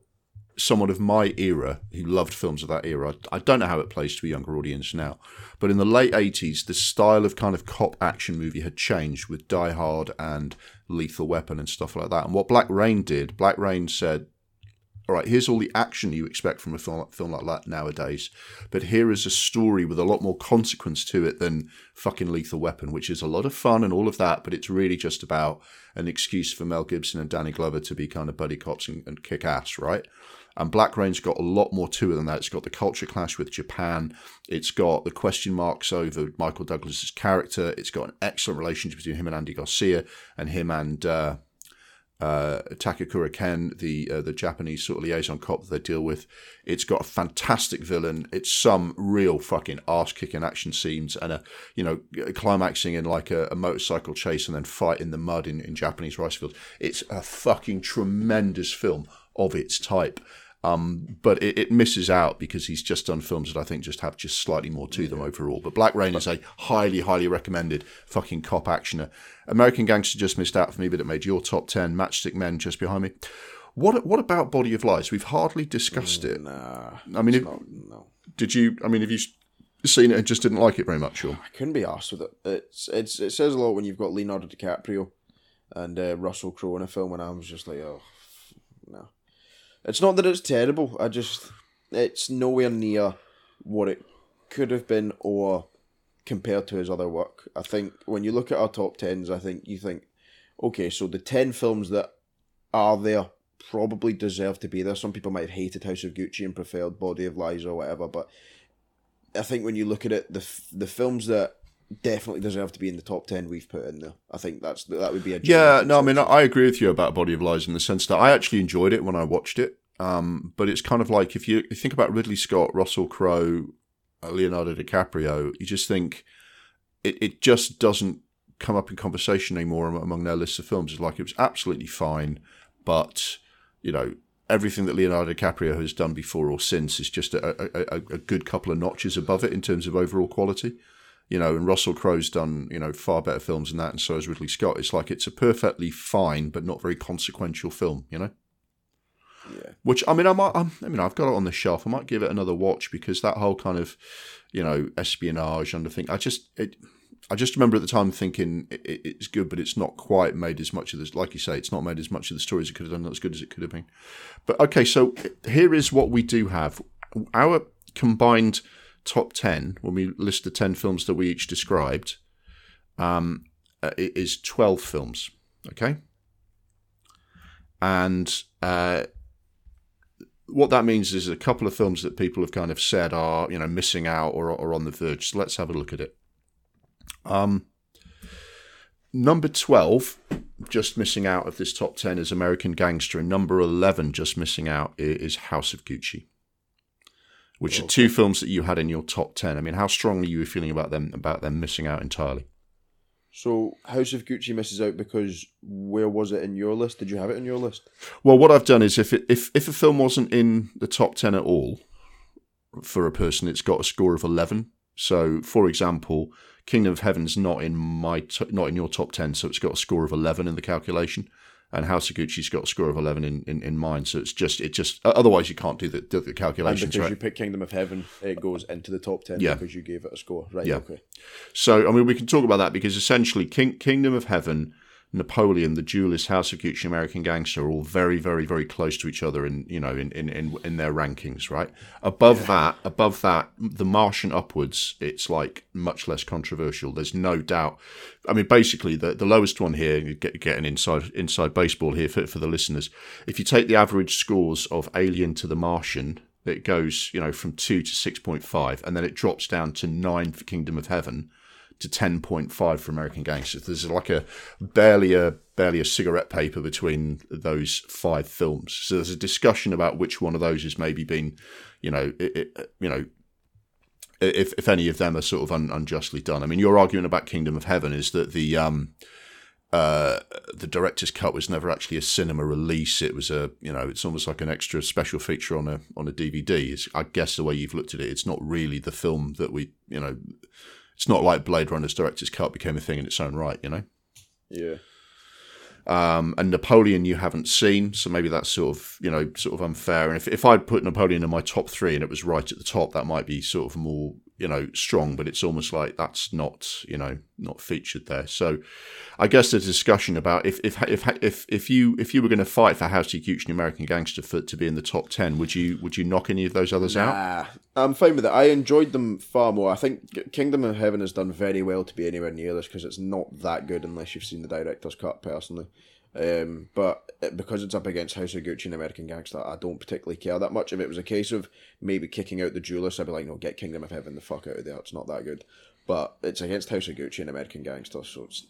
someone of my era who loved films of that era. I don't know how it plays to a younger audience now, but in the late 80s, the style of kind of cop action movie had changed with Die Hard and Lethal Weapon and stuff like that. And what Black Rain did, Black Rain said, all right, here's all the action you expect from a film, film like that nowadays, but here is a story with a lot more consequence to it than fucking Lethal Weapon, which is a lot of fun and all of that, but it's really just about an excuse for Mel Gibson and Danny Glover to be kind of buddy cops and, and kick ass, right? And Black Rain's got a lot more to it than that. It's got the culture clash with Japan. It's got the question marks over Michael Douglas's character. It's got an excellent relationship between him and Andy Garcia, and him and uh, uh, Takakura Ken, the uh, the Japanese sort of liaison cop that they deal with. It's got a fantastic villain. It's some real fucking ass kicking action scenes and a you know climaxing in like a, a, motorcycle chase and then fight in the mud in, in Japanese rice fields. It's a fucking tremendous film of its type. Um, but it, it, misses out because he's just done films that I think just have just slightly more to them overall. But Black Rain is a highly, highly recommended fucking cop actioner. American Gangster just missed out for me, but it made your top ten. Matchstick Men just behind me. What what about Body of Lies? We've hardly discussed it. Nah, I mean, not, no. Did you? I mean, have you seen it and just didn't like it very much? Or I couldn't be asked with it. It's it's it says a lot when you've got Leonardo DiCaprio and uh, Russell Crowe in a film, and I was just like, oh no. It's not that it's terrible. I just it's nowhere near what it could have been or compared to his other work. I think when you look at our top tens, I think you think, okay, so the ten films that are there probably deserve to be there. Some people might have hated House of Gucci and preferred Body of Lies or whatever, but I think when you look at it, the the films that definitely deserve to be in the top 10 we've put in there. I think that's that would be a Yeah, no, I mean I agree with you about Body of Lies in the sense that I actually enjoyed it when I watched it. Um, but it's kind of like if you, think about Ridley Scott, Russell Crowe, uh, Leonardo DiCaprio, you just think it, it just doesn't come up in conversation anymore among their list of films. It's like it was absolutely fine, but you know everything that Leonardo DiCaprio has done before or since is just a, a, a good couple of notches above it in terms of overall quality you know, and Russell Crowe's done, you know, far better films than that, and so has Ridley Scott. It's like it's a perfectly fine but not very consequential film, you know. Yeah. Which I mean, I might, I'm, i mean, I've got it on the shelf. I might give it another watch because that whole kind of, you know, espionage and the thing. I just, it, I just remember at the time thinking it, it's good, but it's not quite made as much of this. Like you say, it's not made as much of the story as it could have done, not as good as it could have been. But okay, so here is what we do have: our combined top 10, when we list the 10 films that we each described, um, uh, it is 12 films. Okay. And uh, what that means is a couple of films that people have kind of said are, you know, missing out or, or on the verge. So let's have a look at it. Um, number 12, just missing out of this top 10 is American Gangster. And number 11, just missing out, is House of Gucci which are oh, two films that you had in your top ten. I mean, how strongly you were feeling about them about them missing out entirely? So House of Gucci misses out because where was it in your list? Did you have it in your list? Well, what I've done is if it, if if a film wasn't in the top ten at all for a person, it's got a score of eleven. So, for example, Kingdom of Heaven's not in my not in your top ten, so it's got a score of eleven in the calculation and Gucci's got a score of eleven in, in, in mind. So it's just it just otherwise you can't do the, do the calculations. And because right? you pick Kingdom of Heaven, it goes into the top ten yeah. because you gave it a score. Right. Yeah. Okay. So I mean, we can talk about that because essentially, King, Kingdom of Heaven Napoleon, the Duelist, House of Gucci, American Gangster are all very, very, very close to each other in you know in in, in, in their rankings, right? Above yeah. that, above that, The Martian upwards, it's like much less controversial. There's no doubt. I mean, basically, the, the lowest one here, get, getting inside inside baseball here for, for the listeners. If you take the average scores of Alien to The Martian, it goes you know from two to six point five, and then it drops down to nine for Kingdom of Heaven to 10.5 for American Gangsters. There's like a barely a barely a cigarette paper between those five films. So there's a discussion about which one of those has maybe been, you know, it, it, you know, if if any of them are sort of un, unjustly done. I mean, your argument about Kingdom of Heaven is that the um, uh, the director's cut was never actually a cinema release. It was a, you know, it's almost like an extra special feature on a on a DVD. It's, I guess the way you've looked at it, it's not really the film that we, you know, it's not like Blade Runner's director's cut became a thing in its own right, you know. Yeah. Um, and Napoleon you haven't seen, so maybe that's sort of you know sort of unfair. And if if I'd put Napoleon in my top three and it was right at the top, that might be sort of more you know strong, but it's almost like that's not you know not featured there. So I guess the discussion about if if if if, if you if you were going to fight for House Gucci and American Gangster for to be in the top ten, would you would you knock any of those others nah, out? I'm fine with it. I enjoyed them far more. I think Kingdom of Heaven has done very well to be anywhere near this because it's not that good unless you've seen the director's cut personally. Um, but because it's up against House of Gucci and American Gangster, I don't particularly care that much. If it was a case of maybe kicking out the Duelist, I'd be like, no, get Kingdom of Heaven the fuck out of there. It's not that good but it's against House of Gucci and American Gangster, so it's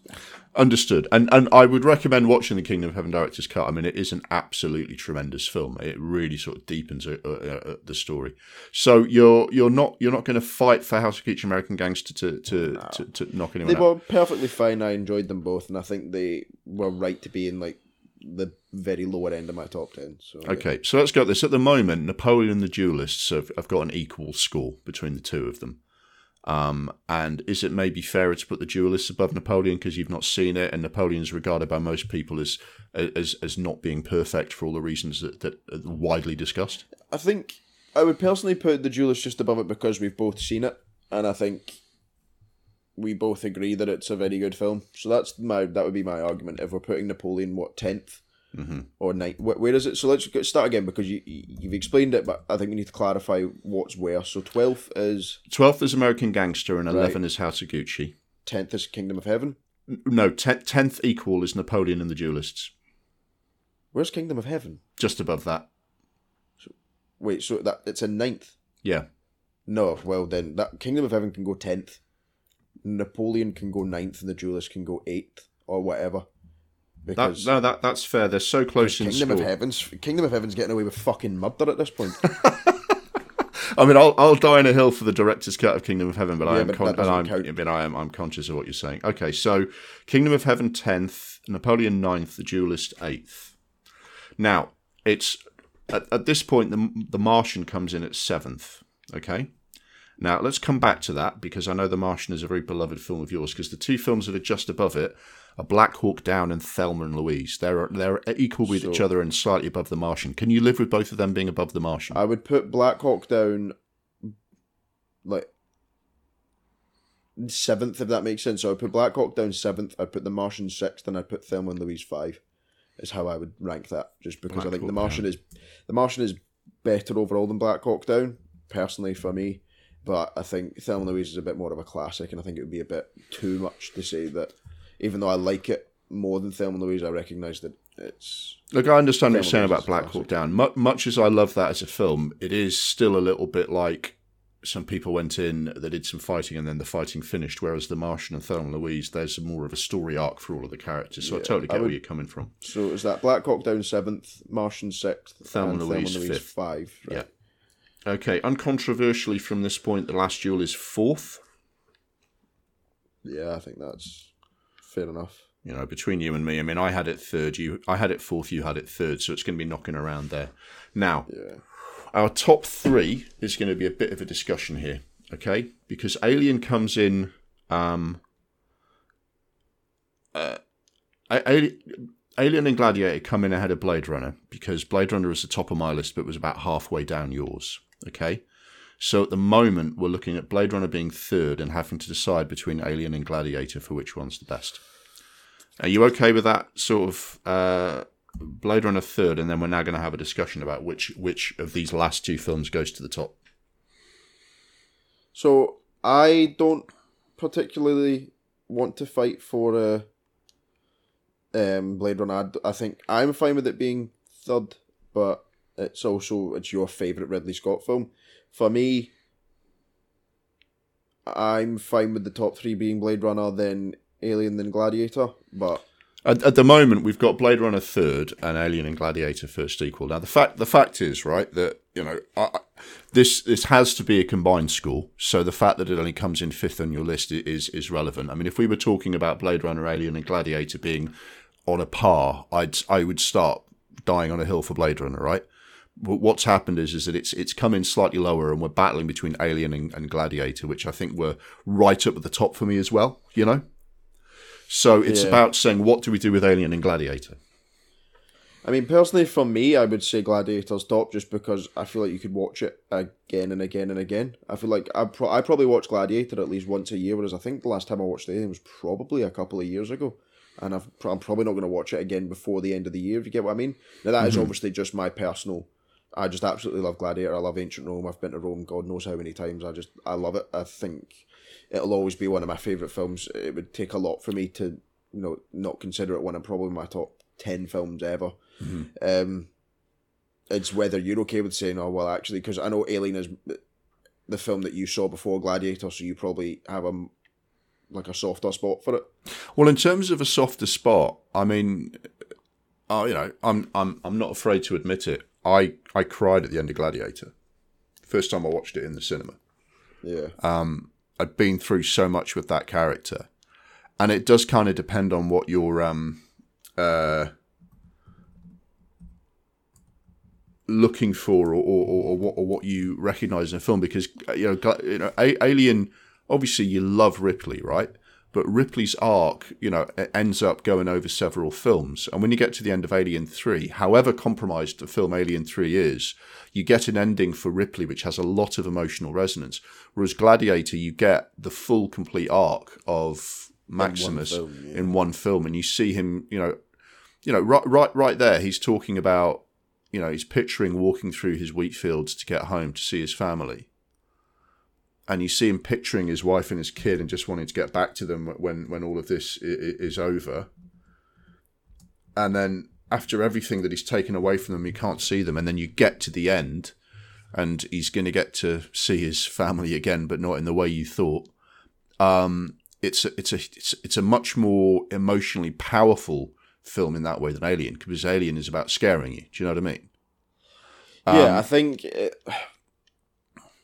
understood. And and I would recommend watching the Kingdom of Heaven director's cut. I mean, it is an absolutely tremendous film. It really sort of deepens uh, uh, uh the story. So you're you're not you're not going to fight for House of Gucci American Gangster to to, no. to, to knock anyone. They out. were perfectly fine. I enjoyed them both, and I think they were right to be in like the very lower end of my top 10. So, okay, yeah. so let's go at this. At the moment, Napoleon and the Duelists have, have got an equal score between the two of them. Um, and is it maybe fairer to put the duelists above Napoleon because you've not seen it, and Napoleon is regarded by most people as as as not being perfect for all the reasons that that are widely discussed? I think I would personally put the duelists just above it because we've both seen it, and I think we both agree that it's a very good film. So that's my that would be my argument. If we're putting Napoleon what tenth, mm-hmm. or night. Where, where is it? So let's start again because you you've explained it, but I think we need to clarify what's where. So twelfth is twelfth is American Gangster, and eleven right. is House of Gucci. Tenth is Kingdom of Heaven. No, tenth equal is Napoleon and the Duelists. Where's Kingdom of Heaven? Just above that. So, wait, so that it's a ninth. Yeah. No, well then that Kingdom of Heaven can go tenth. Napoleon can go ninth, and the Duelist can go eighth or whatever. Because that, no, that that's fair. They're so close in Kingdom score. of Heaven's Kingdom of Heaven's getting away with fucking murder at this point. I mean, I'll I'll die on a hill for the director's cut of Kingdom of Heaven, but yeah, I am but con- I'm count. but I am I'm conscious of what you're saying. Okay, so Kingdom of Heaven tenth, Napoleon 9th, The Duelist eighth. Now it's at, at this point the the Martian comes in at seventh. Okay. Now let's come back to that because I know The Martian is a very beloved film of yours because the two films that are just above it are Black Hawk Down and Thelma and Louise. They're they're equal with each other and slightly above The Martian. Can you live with both of them being above The Martian? I would put Black Hawk Down like seventh, if that makes sense. So I'd put Black Hawk Down seventh. I'd put The Martian sixth, and I'd put Thelma and Louise five. Is how I would rank that, just because Black I think Hawk The Martian down. is The Martian is better overall than Black Hawk Down, personally for me. But I think Thelma and Louise is a bit more of a classic, and I think it would be a bit too much to say that even though I like it more than Thelma and Louise, I recognise that it's. Look, I understand what you're saying about Black Hawk Down. Much as I love that as a film, it is still a little bit like some people went in, they did some fighting, and then the fighting finished. Whereas The Martian and Thelma and Louise, there's more of a story arc for all of the characters. So yeah, I totally get I would, where you're coming from. So is that Black Hawk Down seventh, Martian sixth, Thelma and Louise, Thelma Louise fifth, five. Right? Yeah. Okay, uncontroversially from this point, The Last Duel is fourth. Yeah, I think that's fair enough. You know, between you and me, I mean, I had it third. You, I had it fourth. You had it third. So it's going to be knocking around there. Now, yeah. our top three is going to be a bit of a discussion here, okay? Because Alien comes in. Um, uh, Alien and Gladiator come in ahead of Blade Runner because Blade Runner is the top of my list, but was about halfway down yours. Okay, so at the moment we're looking at Blade Runner being third and having to decide between Alien and Gladiator for which one's the best. Are you okay with that sort of uh, Blade Runner third, and then we're now going to have a discussion about which which of these last two films goes to the top? So I don't particularly want to fight for a um, Blade Runner. I, I think I'm fine with it being third, but it's also it's your favorite Ridley Scott film. For me, I'm fine with the top three being Blade Runner, then Alien then Gladiator, but at, at, the moment we've got Blade Runner third and Alien and Gladiator first equal. Now the fact the fact is right that you know I, this this has to be a combined score, so the fact that it only comes in fifth on your list is is relevant. I mean, if we were talking about Blade Runner, Alien, and Gladiator being on a par, I'd I would start dying on a hill for Blade Runner, right? What's happened is is that it's it's come in slightly lower, and we're battling between Alien and, and Gladiator, which I think were right up at the top for me as well. You know. So it's yeah. about saying what do we do with Alien and Gladiator. I mean, personally, for me, I would say Gladiator's top just because I feel like you could watch it again and again and again. I feel like I, pro- I probably watch Gladiator at least once a year, whereas I think the last time I watched it was probably a couple of years ago. And i am probably not going to watch it again before the end of the year, if you get what I mean. Now, that mm-hmm. is obviously just my personal. I just absolutely love Gladiator. I love Ancient Rome. I've been to Rome God knows how many times. I just, I love it. I think it'll always be one of my favourite films. It would take a lot for me to, you know, not consider it one of probably my top 10 films ever. Mm-hmm. Um, it's whether you're okay with saying, oh, well, actually, because I know Alien is the film that you saw before Gladiator, so you probably have a like a softer spot for it. Well, in terms of a softer spot, I mean, uh, you know, I'm I'm I'm not afraid to admit it. I I cried at the end of Gladiator, first time I watched it in the cinema. Yeah. Um, I'd been through so much with that character, and it does kind of depend on what your um uh looking for or, or, or, what, or what you recognize in a film because you know you know Alien obviously you love Ripley right but Ripley's arc you know ends up going over several films and when you get to the end of Alien 3 however compromised the film Alien 3 is you get an ending for Ripley which has a lot of emotional resonance whereas Gladiator you get the full complete arc of Maximus in one film, yeah. in one film and you see him you know you know right right right there he's talking about you know, he's picturing walking through his wheat fields to get home to see his family. And you see him picturing his wife and his kid and just wanting to get back to them when, when all of this is over. And then after everything that he's taken away from them, you can't see them. And then you get to the end and he's going to get to see his family again, but not in the way you thought. Um, it's a, it's a it's, it's a much more emotionally powerful film in that way than Alien, because Alien is about scaring you. Do you know what I mean? Um, yeah, I think it,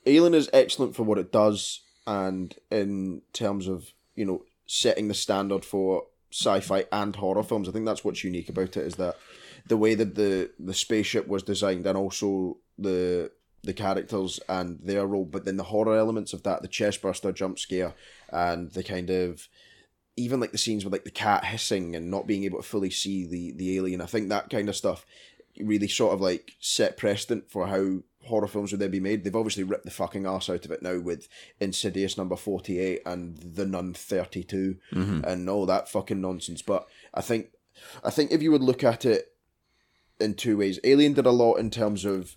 Alien is excellent for what it does, and in terms of you know setting the standard for sci-fi and horror films, I think that's what's unique about it is that the way that the the spaceship was designed, and also the the characters and their role, but then the horror elements of that, the chestburster jump scare, and the kind of even like the scenes with like the cat hissing and not being able to fully see the the alien. I think that kind of stuff really sort of like set precedent for how horror films would then be made. They've obviously ripped the fucking ass out of it now with Insidious number 48 and The Nun 32 mm-hmm. and all that fucking nonsense. But I think I think if you would look at it in two ways, Alien did a lot in terms of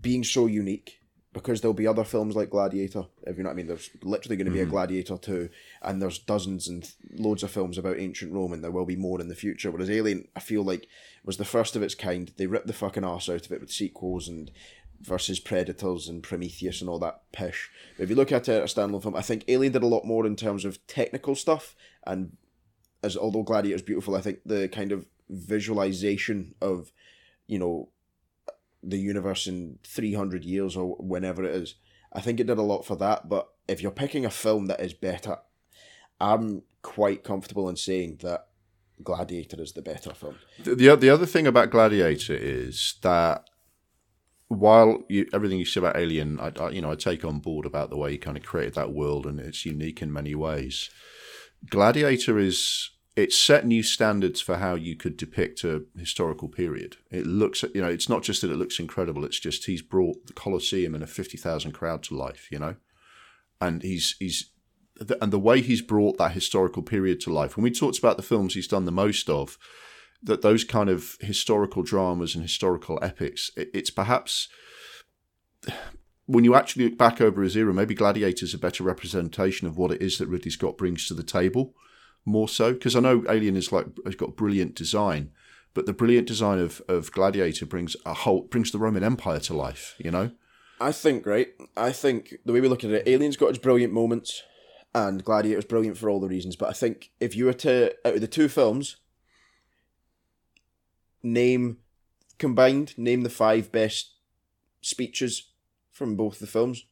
being so unique because there'll be other films like Gladiator. If you know what I mean, there's literally going to be mm. a Gladiator two, and there's dozens and loads of films about ancient Rome, and there will be more in the future. Whereas Alien, I feel like was the first of its kind. They ripped the fucking ass out of it with sequels and versus Predators and Prometheus and all that pish. But if you look at it as a standalone film, I think Alien did a lot more in terms of technical stuff, and as although Gladiator is beautiful, I think the kind of visualization of you know the universe in 300 years or whenever it is. I think it did a lot for that, but if you're picking a film that is better, I'm quite comfortable in saying that Gladiator is the better film. The, the, the other thing about Gladiator is that while you, everything you said about Alien, I, I, you know I take on board about the way he kind of created that world and it's unique in many ways. Gladiator is it set new standards for how you could depict a historical period. It looks, you know, it's not just that it looks incredible. It's just he's brought the Colosseum and a fifty thousand crowd to life, you know, and he's he's and the way he's brought that historical period to life. When we talked about the films he's done the most of, that those kind of historical dramas and historical epics, it's perhaps when you actually look back over his era, maybe Gladiator's a better representation of what it is that Ridley Scott brings to the table more so because I know Alien is like has got brilliant design, but the brilliant design of, of Gladiator brings a whole brings the Roman Empire to life. You know, I think right. I think the way we look at it, Alien's got its brilliant moments, and Gladiator's brilliant for all the reasons. But I think if you were to out of the two films, name combined, name the five best speeches from both the films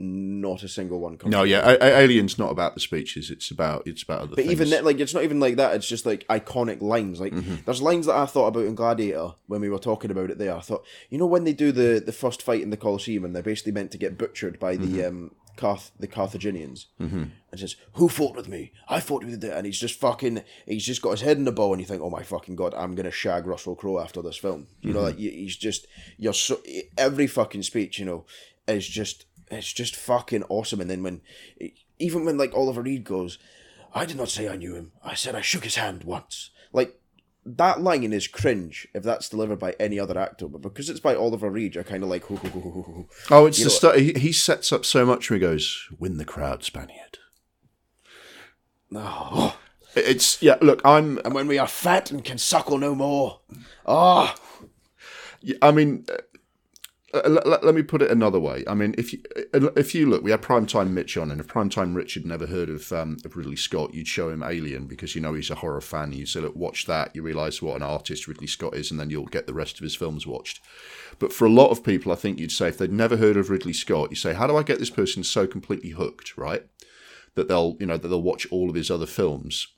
not a single one comes. No, yeah, Alien's not about the speeches. It's about it's about other. But things. even that, like, it's not even like that. It's just like iconic lines. Like, mm-hmm. there's lines that I thought about in Gladiator when we were talking about it. There, I thought, you know, when they do the the first fight in the Colosseum and they're basically meant to get butchered by the mm-hmm. um, Carth- the Carthaginians Mm-hmm. and says, "Who fought with me? I fought with you." And he's just fucking. He's just got his head in the bow, and you think, "Oh my fucking god, I'm gonna shag Russell Crowe after this film." You know, Mm-hmm. like he's just you're so every fucking speech, you know, is just it's just fucking awesome. And then when even when like Oliver Reed goes, "I did not say I knew him. I said I shook his hand once." Like that line is cringe if that's delivered by any other actor, but because it's by Oliver Reed, you're kind of like. Oh, it's You the stuff he, he sets up so much. Where he goes, "Win the crowd, Spaniard." Oh. It's yeah. Look, I'm. and when we are fat and can suckle no more, ah, I mean, uh, let, let, me put it another way. I mean, if you uh, if you look, we had primetime Mitch on, and if primetime Rich had never heard of um, of Ridley Scott, you'd show him Alien because you know he's a horror fan. You say, look, watch that. You realise what an artist Ridley Scott is, and then you'll get the rest of his films watched. But for a lot of people, I think you'd say if they'd never heard of Ridley Scott, you say, how do I get this person so completely hooked, right? That they'll you know that they'll watch all of his other films.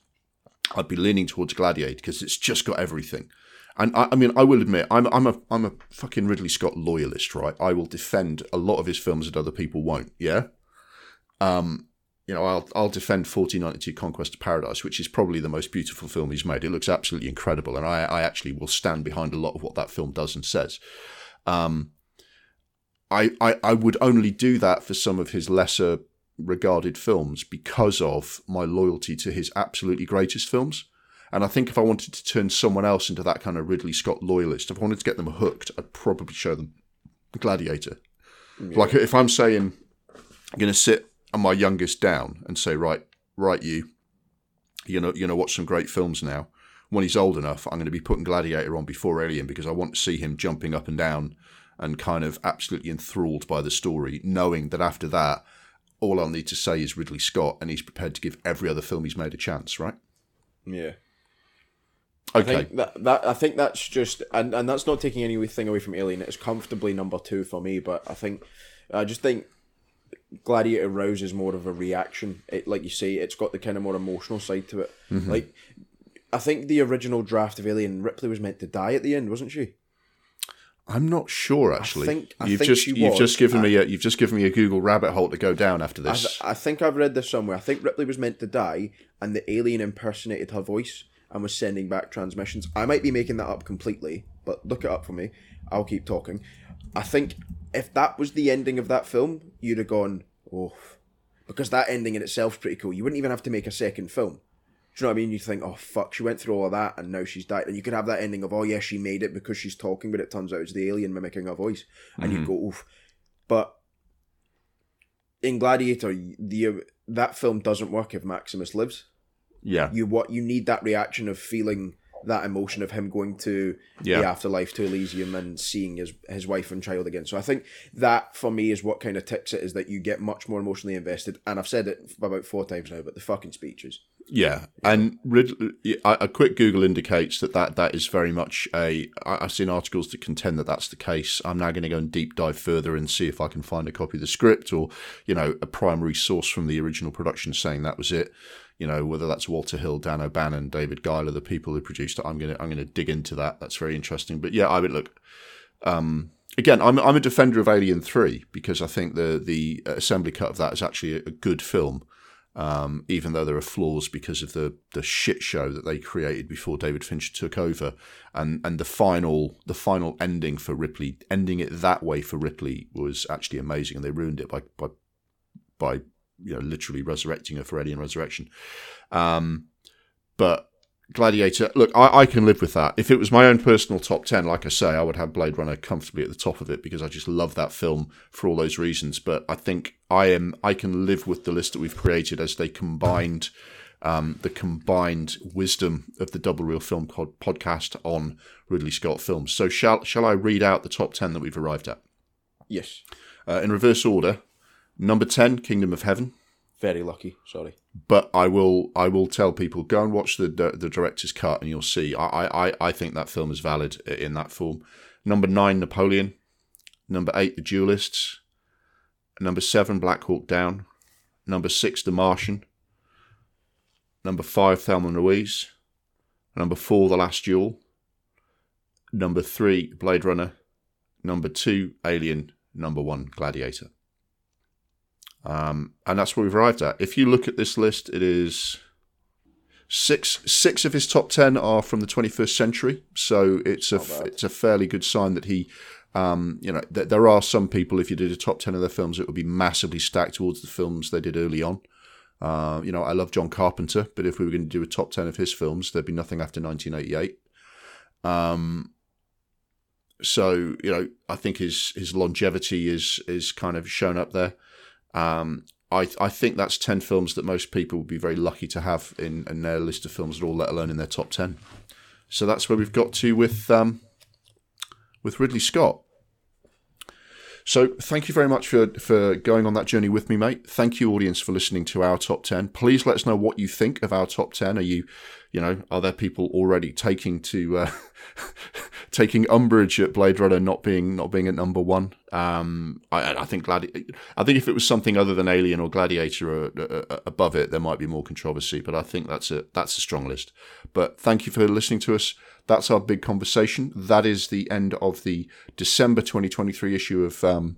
I'd be leaning towards Gladiator because it's just got everything. And I, I mean, I will admit, I'm I'm a I'm a fucking Ridley Scott loyalist, right? I will defend a lot of his films that other people won't. Yeah. Um, you know, I'll I'll defend 1492 Conquest of Paradise, which is probably the most beautiful film he's made. It looks absolutely incredible, and I I actually will stand behind a lot of what that film does and says. Um, I I, I would only do that for some of his lesser regarded films because of my loyalty to his absolutely greatest films. And I think if I wanted to turn someone else into that kind of Ridley Scott loyalist, if I wanted to get them hooked, I'd probably show them Gladiator. Like if I'm saying I'm going to sit on my youngest down and say, right, right, you, you know, you know, watch some great films now. When he's old enough, I'm going to be putting Gladiator on before Alien because I want to see him jumping up and down and kind of absolutely enthralled by the story, knowing that after that, all I'll need to say is Ridley Scott, and he's prepared to give every other film he's made a chance, right? yeah. Okay. I think that, that I think that's just and, and that's not taking anything away from Alien. It's comfortably number two for me, but I think I just think Gladiator rouses more of a reaction. It like you say, it's got the kind of more emotional side to it. Mm-hmm. Like I think the original draft of Alien, Ripley was meant to die at the end, wasn't she? I'm not sure actually. think- I you've think just you've was. just given me a you've just given me a Google rabbit hole to go down after I, this. I think I've read this somewhere. I think Ripley was meant to die, and the alien impersonated her voice and was sending back transmissions. I might be making that up completely, but look it up for me. I'll keep talking. I think if that was the ending of that film, you'd have gone, oh, because that ending in itself is pretty cool. You wouldn't even have to make a second film. Do you know what I mean? You think, oh fuck, she went through all of that and now she's died. And you could have that ending of, oh yeah, she made it because she's talking, but it turns out it's the alien mimicking her voice. And you mm-hmm. go, oof. But in Gladiator, the that film doesn't work if Maximus lives. Yeah. You what you need that reaction of feeling that emotion of him going to Yeah. the afterlife to Elysium and seeing his his wife and child again. So I think that for me is what kind of ticks it is that you get much more emotionally invested. And I've said it about four times now, but the fucking speeches. Yeah, and a quick Google indicates that that, that is very much a. I've seen articles that contend that that's the case. I'm now going to go and deep dive further and see if I can find a copy of the script or, you know, a primary source from the original production saying that was it. You know, whether that's Walter Hill, Dan O'Bannon, David Giler, the people who produced it. I'm gonna I'm gonna dig into that. That's very interesting. But yeah, I would look. Um, again, I'm I'm a defender of Alien Three because I think the the assembly cut of that is actually a, good film um, even though there are flaws because of the the shit show that they created before David Fincher took over, and and the final the final ending for Ripley, ending it that way for Ripley was actually amazing, and they ruined it by by by you know literally resurrecting her for Alien Resurrection. Um, but Gladiator, look, I, I can live with that. If it was my own personal top 10, like I say, I would have Blade Runner comfortably at the top of it because I just love that film for all those reasons. But I think I am I can live with the list that we've created as they combined um, the combined wisdom of the Double Reel Film Pod- podcast on Ridley Scott films. So shall shall I read out the top 10 that we've arrived at? Yes. Uh, in reverse order, number 10, Kingdom of Heaven. Very lucky. Sorry. but I will I will tell people go and watch the the director's cut and you'll see I I I think that film is valid in that form. Number nine, Napoleon. Number eight, The Duelists. Number seven, Black Hawk Down. Number six, The Martian. Number five, Thelma and Louise. Number four, The Last Duel. Number three, Blade Runner. Number two, Alien. Number one, Gladiator. Um, and that's where we've arrived at. If you look at this list, it is six six of his top ten are from the 21st century, so it's a it's a fairly good sign that he. Um, you know, th- there are some people. If you did a top ten of their films, it would be massively stacked towards the films they did early on. Uh, you know, I love John Carpenter, but if we were going to do a top 10 of his films, there'd be nothing after 1988. Um, so, you know, I think his, his longevity is, is kind of shown up there. Um, I, I think that's 10 films that most people would be very lucky to have in, in their list of films at all, let alone in their top 10. So that's where we've got to with, um, with Ridley Scott. So thank you very much for for going on that journey with me, mate. Thank you, audience, for listening to our top ten. Please let us know what you think of our top ten. Are you, you know, are there people already taking to uh, taking umbrage at Blade Runner not being not being at number one? Um, I, I think Gladi- I think if it was something other than Alien or Gladiator uh, uh, uh, above it, there might be more controversy. But I think that's a that's a strong list. But thank you for listening to us that's our big conversation. That is the end of the December 2023 issue of um,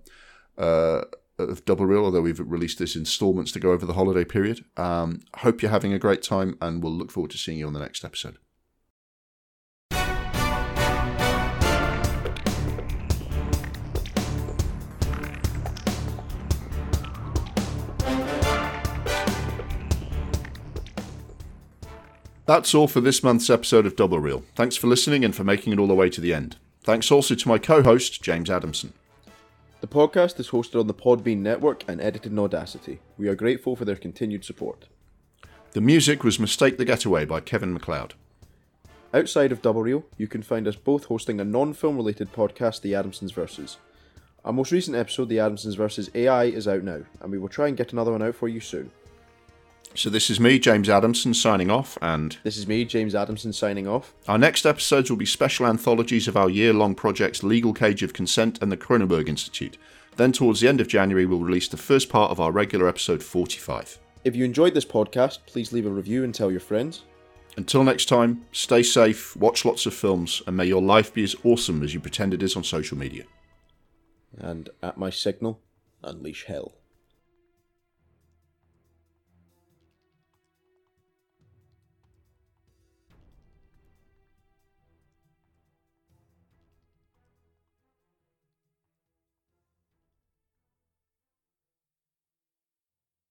uh, of Double Reel, although we've released this installments to go over the holiday period. Um, hope you're having a great time, and we'll look forward to seeing you on the next episode. That's all for this month's episode of Double Reel. Thanks for listening and for making it all the way to the end. Thanks also to my co host, James Adamson. The podcast is hosted on the Podbean network and edited in Audacity. We are grateful for their continued support. The music was Mistake the Getaway by Kevin MacLeod. Outside of Double Reel, you can find us both hosting a non film related podcast, The Adamsons Versus. Our most recent episode, The Adamsons Versus AI, is out now, and we will try and get another one out for you soon. So this is me, James Adamson, signing off, and this is me, James Adamson, signing off. Our next episodes will be special anthologies of our year-long projects Legal Cage of Consent and the Cronenberg Institute. Then, towards the end of January, we'll release the first part of our regular episode 45. If you enjoyed this podcast, please leave a review and tell your friends. Until next time, stay safe, watch lots of films, and may your life be as awesome as you pretend it is on social media. And at my signal, unleash hell.